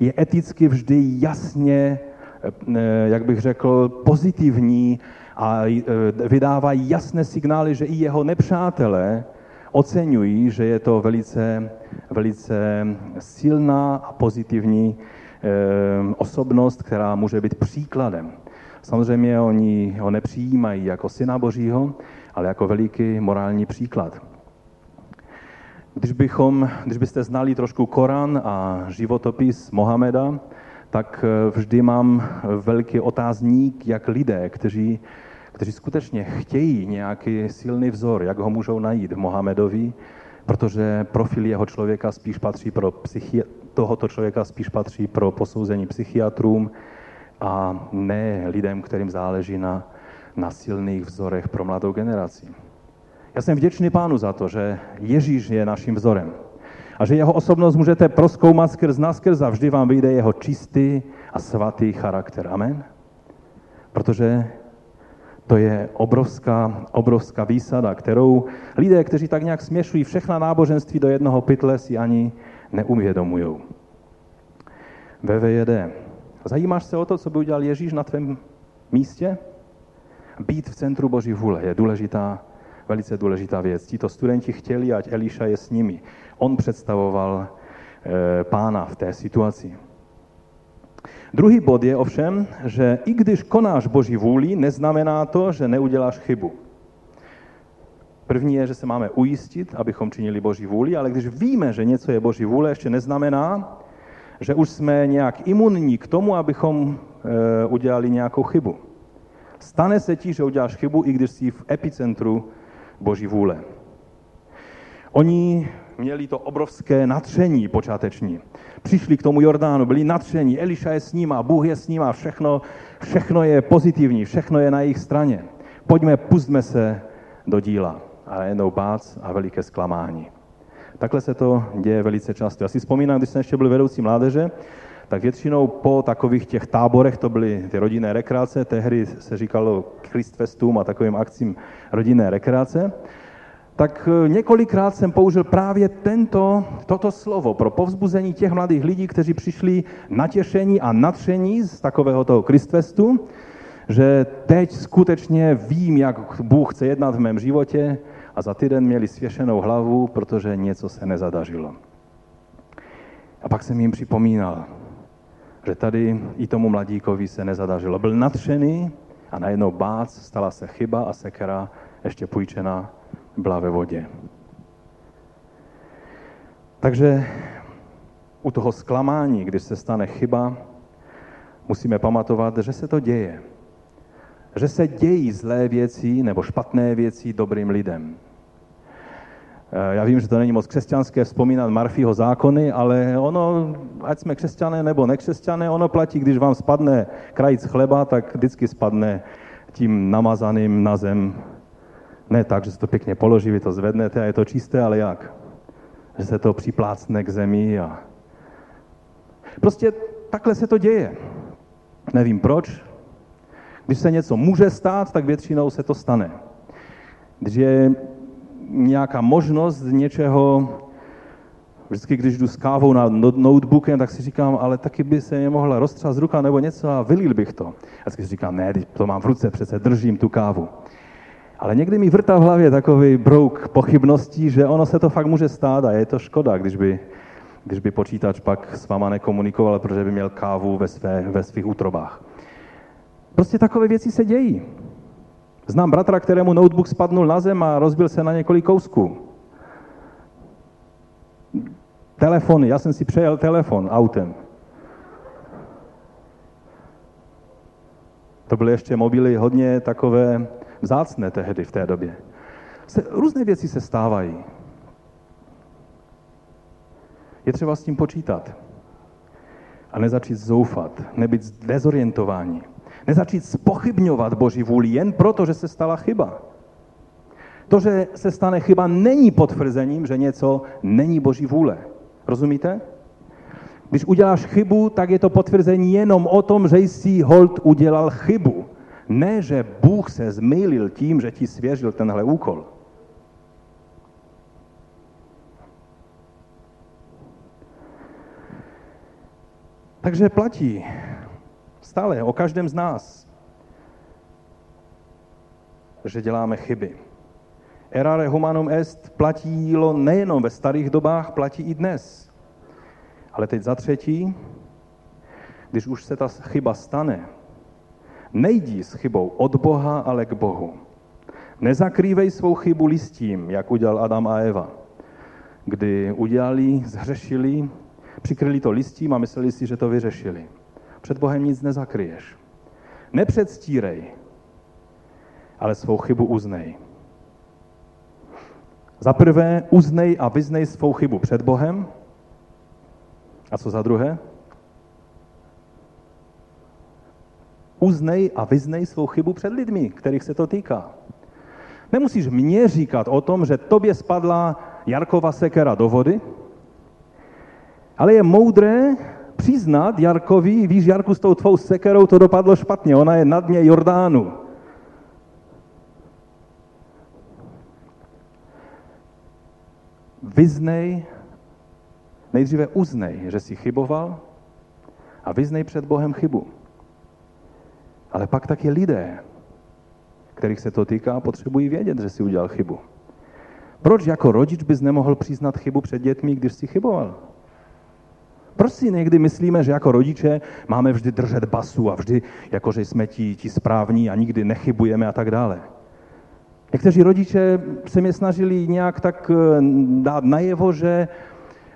je eticky vždy jasně eh, jak bych řekl, pozitivní a eh, vydávají jasné signály, že i jeho nepřátelé oceňují, že je to velice, velice silná a pozitivní eh, osobnost, která může být příkladem. Samozřejmě oni ho nepřijímají jako syna Božího, ale jako veliký morální příklad. Když, bychom, když byste znali trošku Koran a životopis Mohameda, tak eh, vždy mám velký otázník, jak lidé, kteří, kteří skutečně chtějí nějaký silný vzor, jak ho můžou najít Mohamedovi, protože profil jeho člověka spíš patří pro psychi- tohoto člověka spíš patří pro posouzení psychiatrům a ne lidem, kterým záleží na, na silných vzorech pro mladou generaci. Já jsem vděčný pánu za to, že Ježíš je naším vzorem a že jeho osobnost můžete proskoumat skrz naskrz a vždy vám vyjde jeho čistý a svatý charakter. Amen? Protože to je obrovská, obrovská výsada, kterou lidé, kteří tak nějak směšují všechna náboženství do jednoho pytle, si ani neuvědomují. VVJD. Zajímáš se o to, co by udělal Ježíš na tvém místě? Být v centru Boží vůle je důležitá, velice důležitá věc. Tito studenti chtěli, ať Eliša je s nimi. On představoval e, pána v té situaci. Druhý bod je ovšem, že i když konáš Boží vůli, neznamená to, že neuděláš chybu. První je, že se máme ujistit, abychom činili Boží vůli, ale když víme, že něco je Boží vůle, ještě neznamená, že už jsme nějak imunní k tomu, abychom e, udělali nějakou chybu. Stane se ti, že uděláš chybu, i když jsi v epicentru Boží vůle. Oni měli to obrovské natření počáteční. Přišli k tomu Jordánu, byli natření, Eliša je s nima, Bůh je s nima, všechno, všechno je pozitivní, všechno je na jejich straně. Pojďme, pustme se do díla. A jednou bác a veliké zklamání. Takhle se to děje velice často. Já si vzpomínám, když jsem ještě byl vedoucí mládeže, tak většinou po takových těch táborech, to byly ty rodinné rekreace, tehdy se říkalo Christfestům a takovým akcím rodinné rekreace, tak e, několikrát jsem použil právě tento, toto slovo pro povzbuzení těch mladých lidí, kteří přišli natěšení a natření z takového toho Christfestu, že teď skutečně vím, jak Bůh chce jednat v mém životě a za týden měli svěšenou hlavu, protože něco se nezadařilo. A pak jsem jim připomínal, že tady i tomu mladíkovi se nezadařilo. Byl natřený a najednou bác, stala se chyba a sekera ještě půjčena byla ve vodě. Takže u toho zklamání, když se stane chyba, musíme pamatovat, že se to děje. Že se dějí zlé věci nebo špatné věci dobrým lidem. Eh, já vím, že to není moc křesťanské vzpomínat Marfího zákony, ale ono, ať jsme křesťané nebo nekřesťané, ono platí, když vám spadne krajíc chleba, tak vždycky spadne tím namazaným na zem. Ne tak, že se to pěkně položí, vy to zvednete a je to čisté, ale jak? Že se to připlácne k zemi a... Prostě takhle se to děje. Nevím proč. Když se něco může stát, tak většinou se to stane. Když je nějaká možnost něčeho, vždycky, když jdu s kávou na no-, notebookem, tak si říkám, ale taky by se mě mohla roztřást ruka nebo něco a vylil bych to. A vždycky si říkám, ne, to mám v ruce, přece držím tu kávu. Ale někdy mi vrtá v hlavě takový brouk pochybností, že ono se to fakt může stát a je to škoda, když by, když by počítač pak s váma nekomunikoval, protože by měl kávu ve, své, ve svých útrobách. Prostě takové věci se dějí. Znám bratra, kterému notebook spadnul na zem a rozbil se na několik kousků. Telefony, já jsem si přejel telefon autem. To byly ještě mobily hodně takové vzácné tehdy v té době. Se, různé věci se stávají. Je třeba s tím počítat. A nezačít zoufat, nebyt dezorientováni. Nezačít spochybňovat Boží vůli jen proto, že se stala chyba. To, že se stane chyba, není potvrzením, že něco není Boží vůle. Rozumíte? Když uděláš chybu, tak je to potvrzení jenom o tom, že jsi hold udělal chybu. Ne, že Bůh se zmýlil tím, že ti svěřil tenhle úkol. Takže platí, Stále, o každém z nás. Že děláme chyby. Erare humanum est platilo nejenom ve starých dobách, platí i dnes. Ale teď za třetí, když už se ta chyba stane, nejdí s chybou od Boha, ale k Bohu. Nezakrývej svou chybu listím, jak udělal Adam a Eva, kdy udělali, zhřešili, přikryli to listím a mysleli si, že to vyřešili. Před Bohem nic nezakryješ. Nepředstírej, ale svou chybu uznej. Za prvé, uznej a vyznej svou chybu před Bohem. A co za druhé? Uznej a vyznej svou chybu před lidmi, kterých se to týká. Nemusíš mě říkat o tom, že tobě spadla Jarkova sekera do vody, ale je moudré přiznat Jarkovi, víš, Jarku, s tou tvou sekerou to dopadlo špatně, ona je na dně Jordánu. Vyznej, nejdříve uznej, že jsi chyboval a vyznej před Bohem chybu. Ale pak taky lidé, kterých se to týká, potřebují vědět, že si udělal chybu. Proč jako rodič bys nemohl přiznat chybu před dětmi, když jsi chyboval? Proč si někdy myslíme, že jako rodiče máme vždy držet basu a vždy, jako že jsme ti, ti správní a nikdy nechybujeme a tak dále? Někteří rodiče se mě snažili nějak tak eh, dát najevo, že,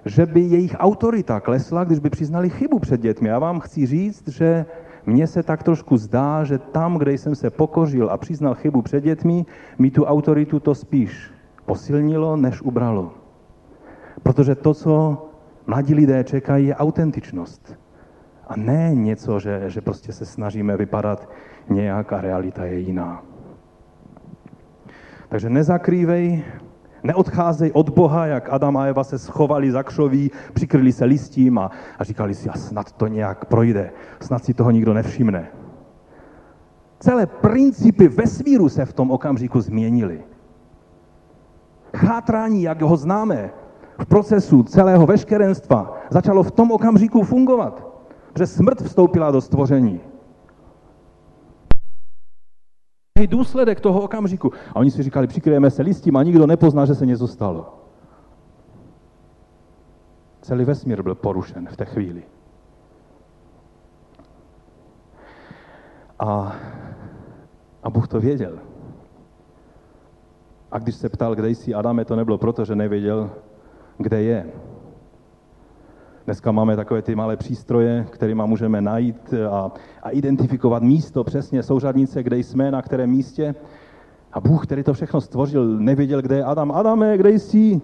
že by jejich autorita klesla, když by přiznali chybu před dětmi. Já vám chci říct, že mně se tak trošku zdá, že tam, kde jsem se pokořil a přiznal chybu před dětmi, mi tu autoritu to spíš posilnilo, než ubralo. Protože to, co mladí lidé čekají, autentičnost. A ne něco, že, že prostě se snažíme vypadat nějak a realita je jiná. Takže nezakrývej, neodcházej od Boha, jak Adam a Eva se schovali za křoví, přikryli se listím a, a říkali si, a snad to nějak projde, snad si toho nikdo nevšimne. Celé principy vesmíru se v tom okamžiku změnily. Chátrání, jak ho známe, v procesu celého veškerenstva začalo v tom okamžiku fungovat, že smrt vstoupila do stvoření. důsledek toho okamžiku. A oni si říkali, přikryjeme se listím a nikdo nepozná, že se něco stalo. Celý vesmír byl porušen v té chvíli. A, a Bůh to věděl. A když se ptal, kde jsi Adame, to nebylo proto, že nevěděl, kde je. Dneska máme takové ty malé přístroje, kterými můžeme najít a, a identifikovat místo, přesně souřadnice, kde jsme, na kterém místě. A Bůh, který to všechno stvořil, nevěděl, kde je Adam. Adame, kde jsi?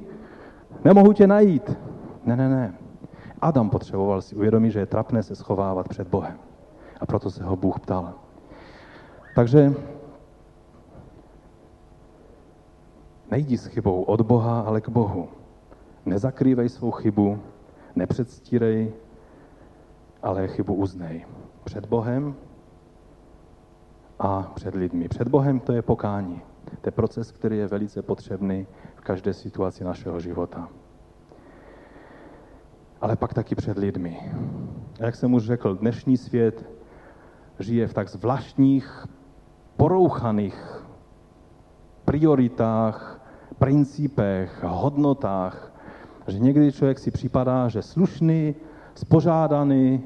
Nemohu tě najít. Ne, ne, ne. Adam potřeboval si uvědomit, že je trapné se schovávat před Bohem. A proto se ho Bůh ptal. Takže nejdi s chybou od Boha, ale k Bohu. Nezakrývej svou chybu, nepředstírej, ale chybu uznej. Před Bohem a před lidmi. Před Bohem to je pokání. To je proces, který je velice potřebný v každé situaci našeho života. Ale pak taky před lidmi. A jak jsem už řekl, dnešní svět žije v tak zvláštních, porouchaných prioritách, principech, hodnotách, že někdy člověk si připadá, že slušný, spořádaný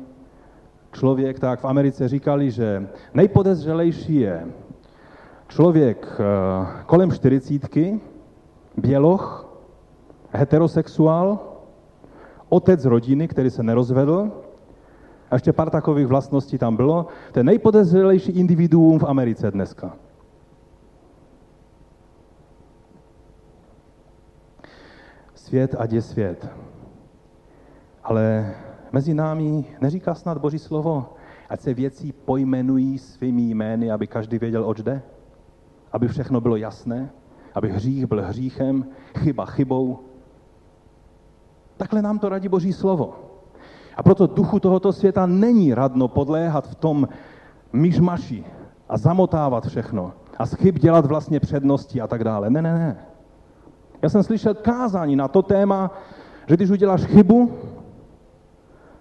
člověk, tak v Americe říkali, že nejpodezřelejší je člověk eh, kolem čtyřicítky, běloch, heterosexuál, otec rodiny, který se nerozvedl, a ještě pár takových vlastností tam bylo. To je nejpodezřelejší individuum v Americe dneska. Svět, ať je svět. Ale mezi námi neříká snad Boží slovo, ať se věci pojmenují svými jmény, aby každý věděl, oč jde? Aby všechno bylo jasné? Aby hřích byl hříchem, chyba chybou? Takhle nám to radí Boží slovo. A proto duchu tohoto světa není radno podléhat v tom myšmaši a zamotávat všechno a z chyb dělat vlastně přednosti a tak dále. Ne, ne, ne. Já jsem slyšel kázání na to téma, že když uděláš chybu,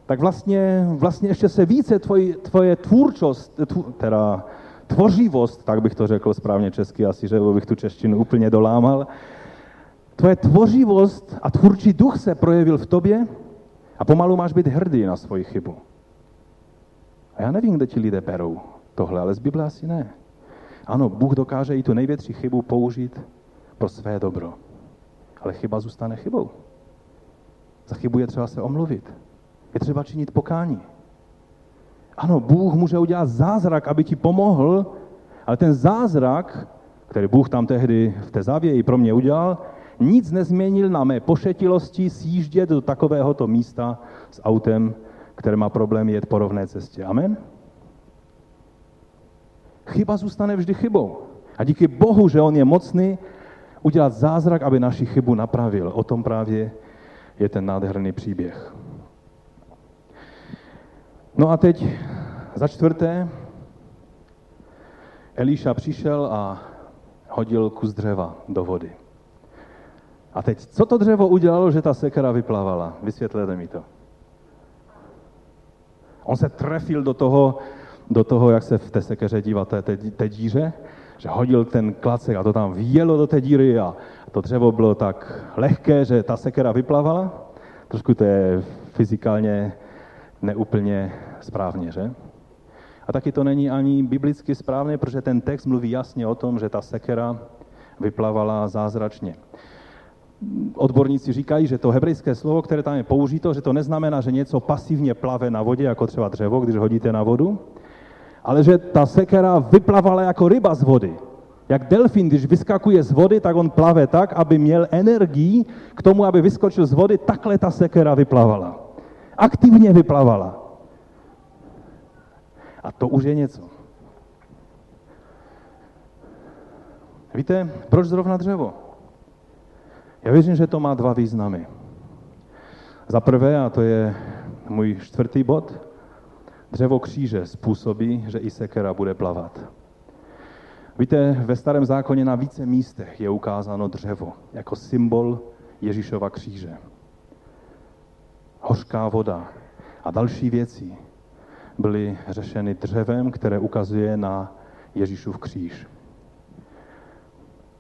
tak vlastně, vlastně ještě se více tvoj, tvoje tvůrčost, tvo, teda tvořivost, tak bych to řekl správně česky, asi, že bych tu češtinu úplně dolámal, tvoje tvořivost a tvůrčí duch se projevil v tobě a pomalu máš být hrdý na svoji chybu. A já nevím, kde ti lidé berou tohle, ale z Bible asi ne. Ano, Bůh dokáže i tu největší chybu použít pro své dobro. Ale chyba zůstane chybou. Za chybu je třeba se omluvit. Je třeba činit pokání. Ano, Bůh může udělat zázrak, aby ti pomohl, ale ten zázrak, který Bůh tam tehdy v té závěji pro mě udělal, nic nezměnil na mé pošetilosti sjíždět do takovéhoto místa s autem, které má problém jet po rovné cestě. Amen? Chyba zůstane vždy chybou. A díky Bohu, že On je mocný, udělat zázrak, aby naši chybu napravil. O tom právě je ten nádherný příběh. No a teď za čtvrté, Elíša přišel a hodil kus dřeva do vody. A teď, co to dřevo udělalo, že ta sekera vyplavala? Vysvětlete mi to. On se trefil do toho, do toho, jak se v té sekeře dívá té, té, té díře, že hodil ten klacek a to tam vjelo do té díry a to dřevo bylo tak lehké, že ta sekera vyplavala. Trošku to je fyzikálně neúplně správně, že? A taky to není ani biblicky správně, protože ten text mluví jasně o tom, že ta sekera vyplavala zázračně. Odborníci říkají, že to hebrejské slovo, které tam je použito, že to neznamená, že něco pasivně plave na vodě, jako třeba dřevo, když hodíte na vodu, ale že ta sekera vyplavala jako ryba z vody. Jak delfín, když vyskakuje z vody, tak on plave tak, aby měl energii k tomu, aby vyskočil z vody, takhle ta sekera vyplavala. Aktivně vyplavala. A to už je něco. Víte, proč zrovna dřevo? Já věřím, že to má dva významy. Za prvé, a to je můj čtvrtý bod, dřevo kříže způsobí, že i sekera bude plavat. Víte, ve starém zákoně na více místech je ukázáno dřevo jako symbol Ježíšova kříže. Hořká voda a další věci byly řešeny dřevem, které ukazuje na Ježíšův kříž.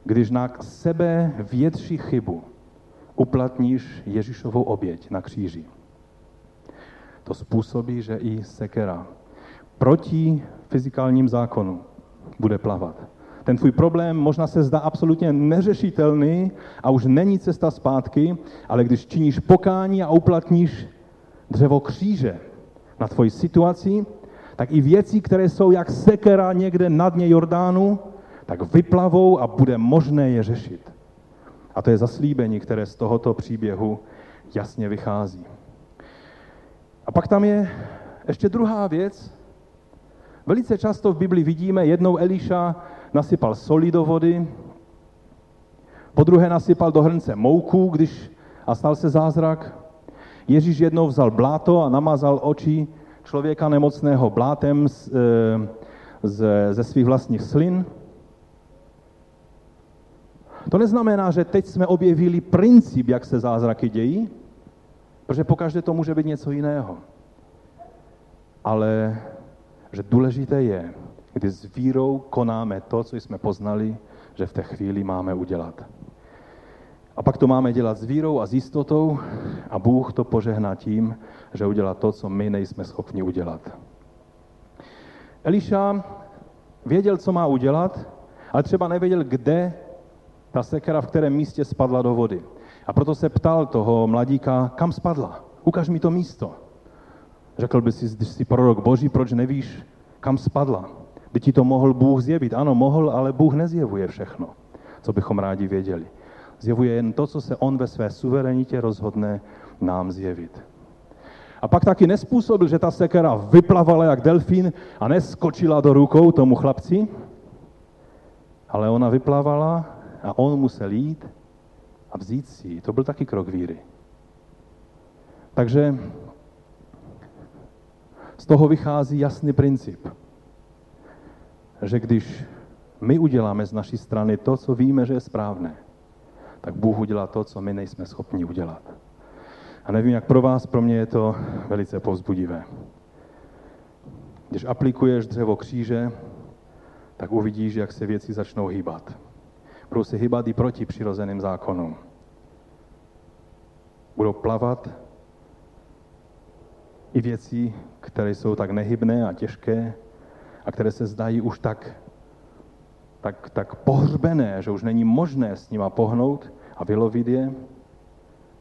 Když na sebe větší chybu uplatníš Ježíšovou oběť na kříži, to způsobí, že i sekera proti fyzikálním zákonu bude plavat. Ten tvůj problém možná se zdá absolutně neřešitelný a už není cesta zpátky, ale když činíš pokání a uplatníš dřevo kříže na tvoji situaci, tak i věci, které jsou jak sekera někde na dně Jordánu, tak vyplavou a bude možné je řešit. A to je zaslíbení, které z tohoto příběhu jasně vychází. A pak tam je ještě druhá věc. Velice často v Bibli vidíme, jednou Eliša nasypal soli do vody, po druhé nasypal do hrnce mouku, když a stal se zázrak. Ježíš jednou vzal bláto a namazal oči člověka nemocného blátem z, e, z, ze svých vlastních slin. To neznamená, že teď jsme objevili princip, jak se zázraky dějí, protože pokaždé to může být něco jiného. Ale že důležité je, kdy s vírou konáme to, co jsme poznali, že v té chvíli máme udělat. A pak to máme dělat s vírou a s jistotou a Bůh to požehná tím, že udělá to, co my nejsme schopni udělat. Eliša věděl, co má udělat, ale třeba nevěděl, kde ta sekera v kterém místě spadla do vody. A proto se ptal toho mladíka, kam spadla? Ukaž mi to místo. Řekl by si, když jsi prorok boží, proč nevíš, kam spadla? By ti to mohl Bůh zjevit. Ano, mohl, ale Bůh nezjevuje všechno, co bychom rádi věděli. Zjevuje jen to, co se On ve své suverenitě rozhodne nám zjevit. A pak taky nespůsobil, že ta sekera vyplavala jak delfín a neskočila do rukou tomu chlapci, ale ona vyplavala a on musel jít a vzít si ji. To byl taky krok víry. Takže z toho vychází jasný princip, že když my uděláme z naší strany to, co víme, že je správné, tak Bůh udělá to, co my nejsme schopni udělat. A nevím, jak pro vás, pro mě je to velice povzbudivé. Když aplikuješ dřevo kříže, tak uvidíš, jak se věci začnou hýbat. Budou se hýbat i proti přirozeným zákonům. Budou plavat i věci, které jsou tak nehybné a těžké a které se zdají už tak, tak, tak pohřbené, že už není možné s nima pohnout a vylovit je,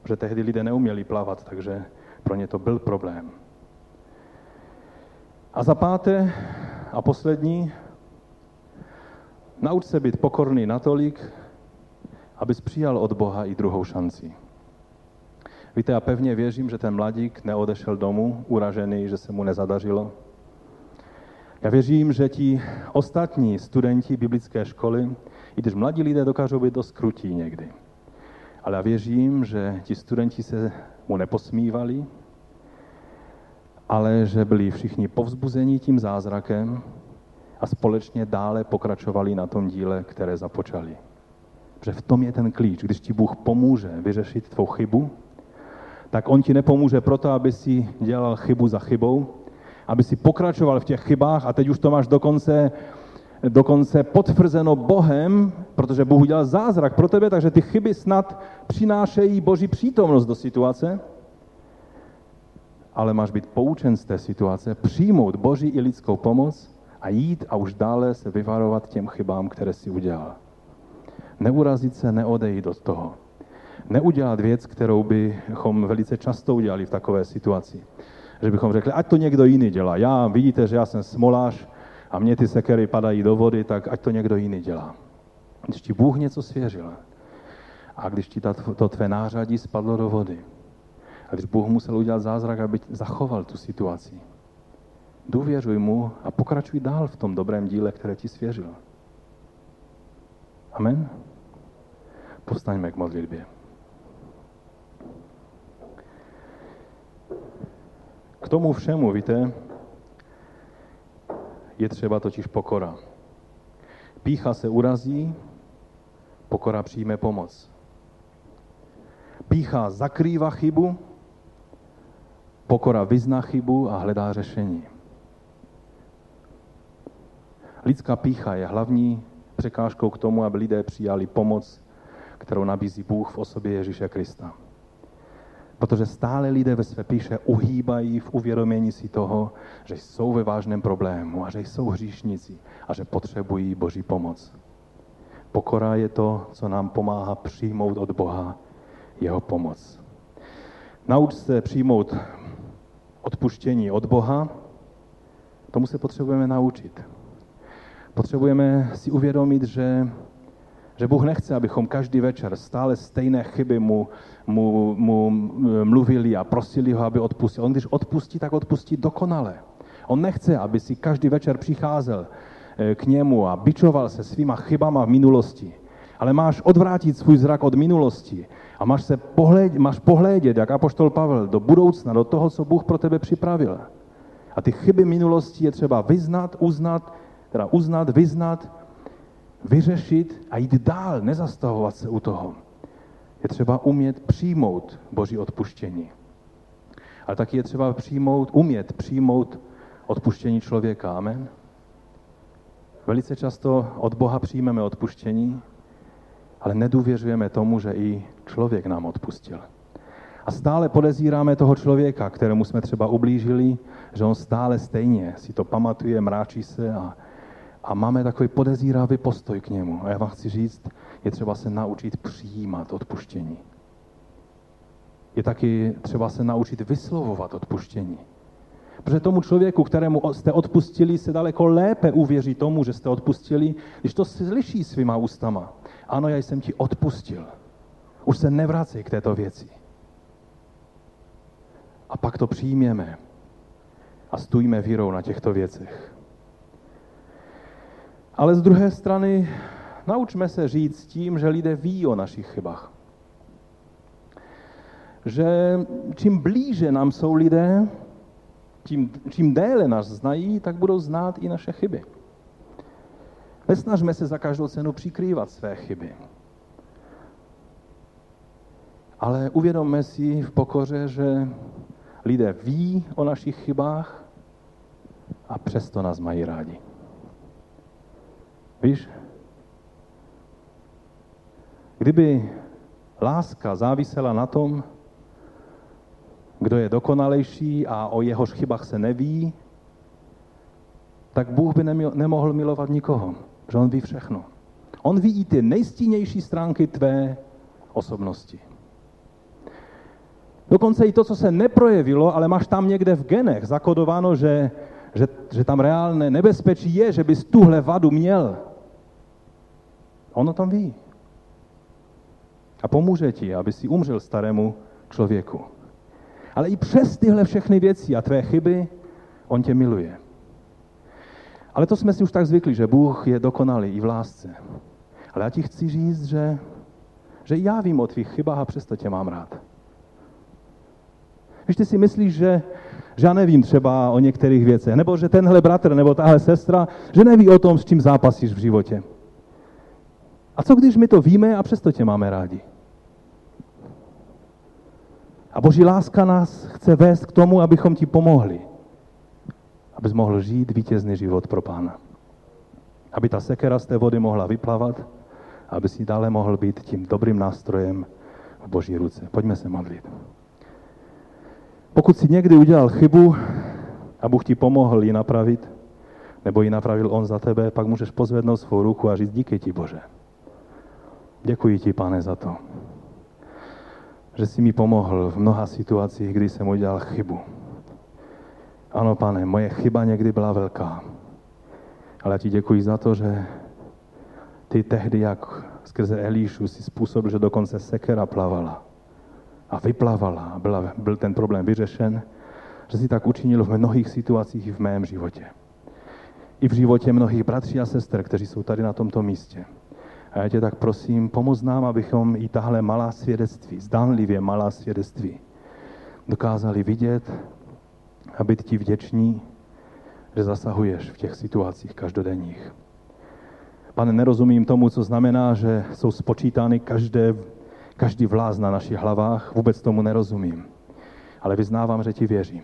že tehdy lidé neuměli plavat, takže pro ně to byl problém. A za páté a poslední, nauč se být pokorný natolik, abys přijal od Boha i druhou šanci. Víte, já pevně věřím, že ten mladík neodešel domů uražený, že se mu nezadařilo. Já věřím, že ti ostatní studenti biblické školy, i když mladí lidé dokážou být dost krutí někdy, ale já věřím, že ti studenti se mu neposmívali, ale že byli všichni povzbuzeni tím zázrakem a společně dále pokračovali na tom díle, které započali. Že v tom je ten klíč. Když ti Bůh pomůže vyřešit tvou chybu, tak on ti nepomůže proto, aby si dělal chybu za chybou, aby si pokračoval v těch chybách a teď už to máš dokonce, dokonce potvrzeno Bohem, protože Bůh udělal zázrak pro tebe, takže ty chyby snad přinášejí Boží přítomnost do situace, ale máš být poučen z té situace, přijmout Boží i lidskou pomoc a jít a už dále se vyvarovat těm chybám, které si udělal. Neurazit se, neodejít od toho neudělat věc, kterou bychom velice často udělali v takové situaci. Že bychom řekli, ať to někdo jiný dělá. Já, vidíte, že já jsem smolář a mě ty sekery padají do vody, tak ať to někdo jiný dělá. Když ti Bůh něco svěřil a když ti to tvé nářadí spadlo do vody a když Bůh musel udělat zázrak, aby zachoval tu situaci, důvěřuj mu a pokračuj dál v tom dobrém díle, které ti svěřil. Amen. Postaňme k modlitbě. K tomu všemu, víte, je třeba totiž pokora. Pícha se urazí, pokora přijme pomoc. Pícha zakrývá chybu, pokora vyzná chybu a hledá řešení. Lidská pícha je hlavní překážkou k tomu, aby lidé přijali pomoc, kterou nabízí Bůh v osobě Ježíše Krista. Protože stále lidé ve své píše uhýbají v uvědomění si toho, že jsou ve vážném problému a že jsou hříšníci a že potřebují Boží pomoc. Pokora je to, co nám pomáhá přijmout od Boha jeho pomoc. Nauč se přijmout odpuštění od Boha, tomu se potřebujeme naučit. Potřebujeme si uvědomit, že že Bůh nechce, abychom každý večer stále stejné chyby mu, mu, mu mluvili a prosili ho, aby odpustil. On když odpustí, tak odpustí dokonale. On nechce, aby si každý večer přicházel eh, k němu a bičoval se svýma chybama v minulosti. Ale máš odvrátit svůj zrak od minulosti a máš, se pohled, máš pohlédět, jak apoštol Pavel, do budoucna, do toho, co Bůh pro tebe připravil. A ty chyby minulosti je třeba vyznat, uznat, teda uznat, vyznat vyřešit a jít dál, nezastavovat se u toho. Je třeba umět přijmout Boží odpuštění. Ale taky je třeba přijmout, umět přijmout odpuštění člověka. Amen. Velice často od Boha přijmeme odpuštění, ale nedůvěřujeme tomu, že i člověk nám odpustil. A stále podezíráme toho člověka, kterému jsme třeba ublížili, že on stále stejně si to pamatuje, mráčí se a a máme takový podezíravý postoj k němu. A já vám chci říct, je třeba se naučit přijímat odpuštění. Je taky třeba se naučit vyslovovat odpuštění. Protože tomu člověku, kterému jste odpustili, se daleko lépe uvěří tomu, že jste odpustili, když to slyší svýma ústama. Ano, já jsem ti odpustil. Už se nevracej k této věci. A pak to přijměme a stůjme vírou na těchto věcech. Ale z druhé strany naučme se říct tím, že lidé ví o našich chybách. Že čím blíže nám jsou lidé, tím, čím déle nás znají, tak budou znát i naše chyby. Nesnažme se za každou cenu přikrývat své chyby. Ale uvědomme si v pokoře, že lidé ví o našich chybách a přesto nás mají rádi. Víš? Kdyby láska závisela na tom, kdo je dokonalejší a o jehož chybách se neví, tak Bůh by nemohl milovat nikoho, protože On ví všechno. On ví i ty nejstínější stránky tvé osobnosti. Dokonce i to, co se neprojevilo, ale máš tam někde v genech zakodováno, že, že, že tam reálné nebezpečí je, že bys tuhle vadu měl. On o tom ví. A pomůže ti, aby si umřel starému člověku. Ale i přes tyhle všechny věci a tvé chyby, on tě miluje. Ale to jsme si už tak zvykli, že Bůh je dokonalý i v lásce. Ale já ti chci říct, že, že já vím o tvých chybách a přesto tě mám rád. Když ty si myslíš, že, že já nevím třeba o některých věcech, nebo že tenhle bratr nebo tahle sestra, že neví o tom, s čím zápasíš v životě. A co když my to víme a přesto tě máme rádi? A boží láska nás chce vést k tomu, abychom ti pomohli. Abys mohl žít vítězný život pro pána. Aby ta sekera z té vody mohla vyplavat, aby si dále mohl být tím dobrým nástrojem v boží ruce. Pojďme se modlit. Pokud si někdy udělal chybu a Bůh ti pomohl ji napravit, nebo ji napravil On za tebe, pak můžeš pozvednout svou ruku a říct díky ti, Bože. Děkuji ti, pane, za to, že jsi mi pomohl v mnoha situacích, kdy jsem udělal chybu. Ano, pane, moje chyba někdy byla velká. Ale ti děkuji za to, že ty tehdy, jak skrze Elíšu, si způsobil, že dokonce sekera plavala a vyplavala a byla, byl ten problém vyřešen, že si tak učinil v mnohých situacích v mém životě. I v životě mnohých bratří a sester, kteří jsou tady na tomto místě. A já tě tak prosím, pomoz nám, abychom i tahle malá svědectví, zdánlivě malá svědectví, dokázali vidět a být ti vděční, že zasahuješ v těch situacích každodenních. Pane, nerozumím tomu, co znamená, že jsou spočítány každé, každý vláz na našich hlavách. Vůbec tomu nerozumím. Ale vyznávám, že ti věřím.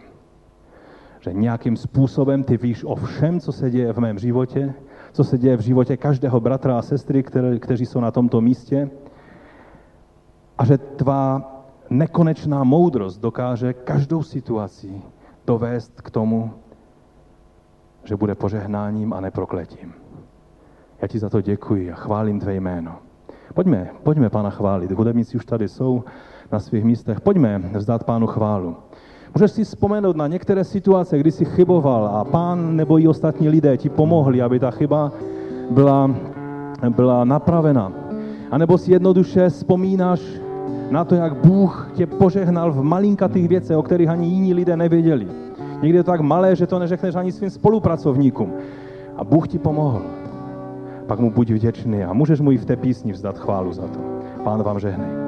Že nějakým způsobem ty víš o všem, co se děje v mém životě, co se děje v životě každého bratra a sestry, které, kteří jsou na tomto místě. A že tvá nekonečná moudrost dokáže každou situaci dovést k tomu, že bude požehnáním a neprokletím. Já ti za to děkuji a chválím tvé jméno. Pojďme, pojďme pána chválit. Hudebníci už tady jsou na svých místech. Pojďme vzdát pánu chválu. Můžeš si vzpomenout na některé situace, kdy jsi chyboval a pán nebo i ostatní lidé ti pomohli, aby ta chyba byla, byla napravena. A nebo si jednoduše vzpomínáš na to, jak Bůh tě požehnal v malinkatých věcech, o kterých ani jiní lidé nevěděli. Někdy je to tak malé, že to neřekneš ani svým spolupracovníkům. A Bůh ti pomohl. Pak mu buď vděčný a můžeš mu i v té písni vzdat chválu za to. Pán vám žehnej.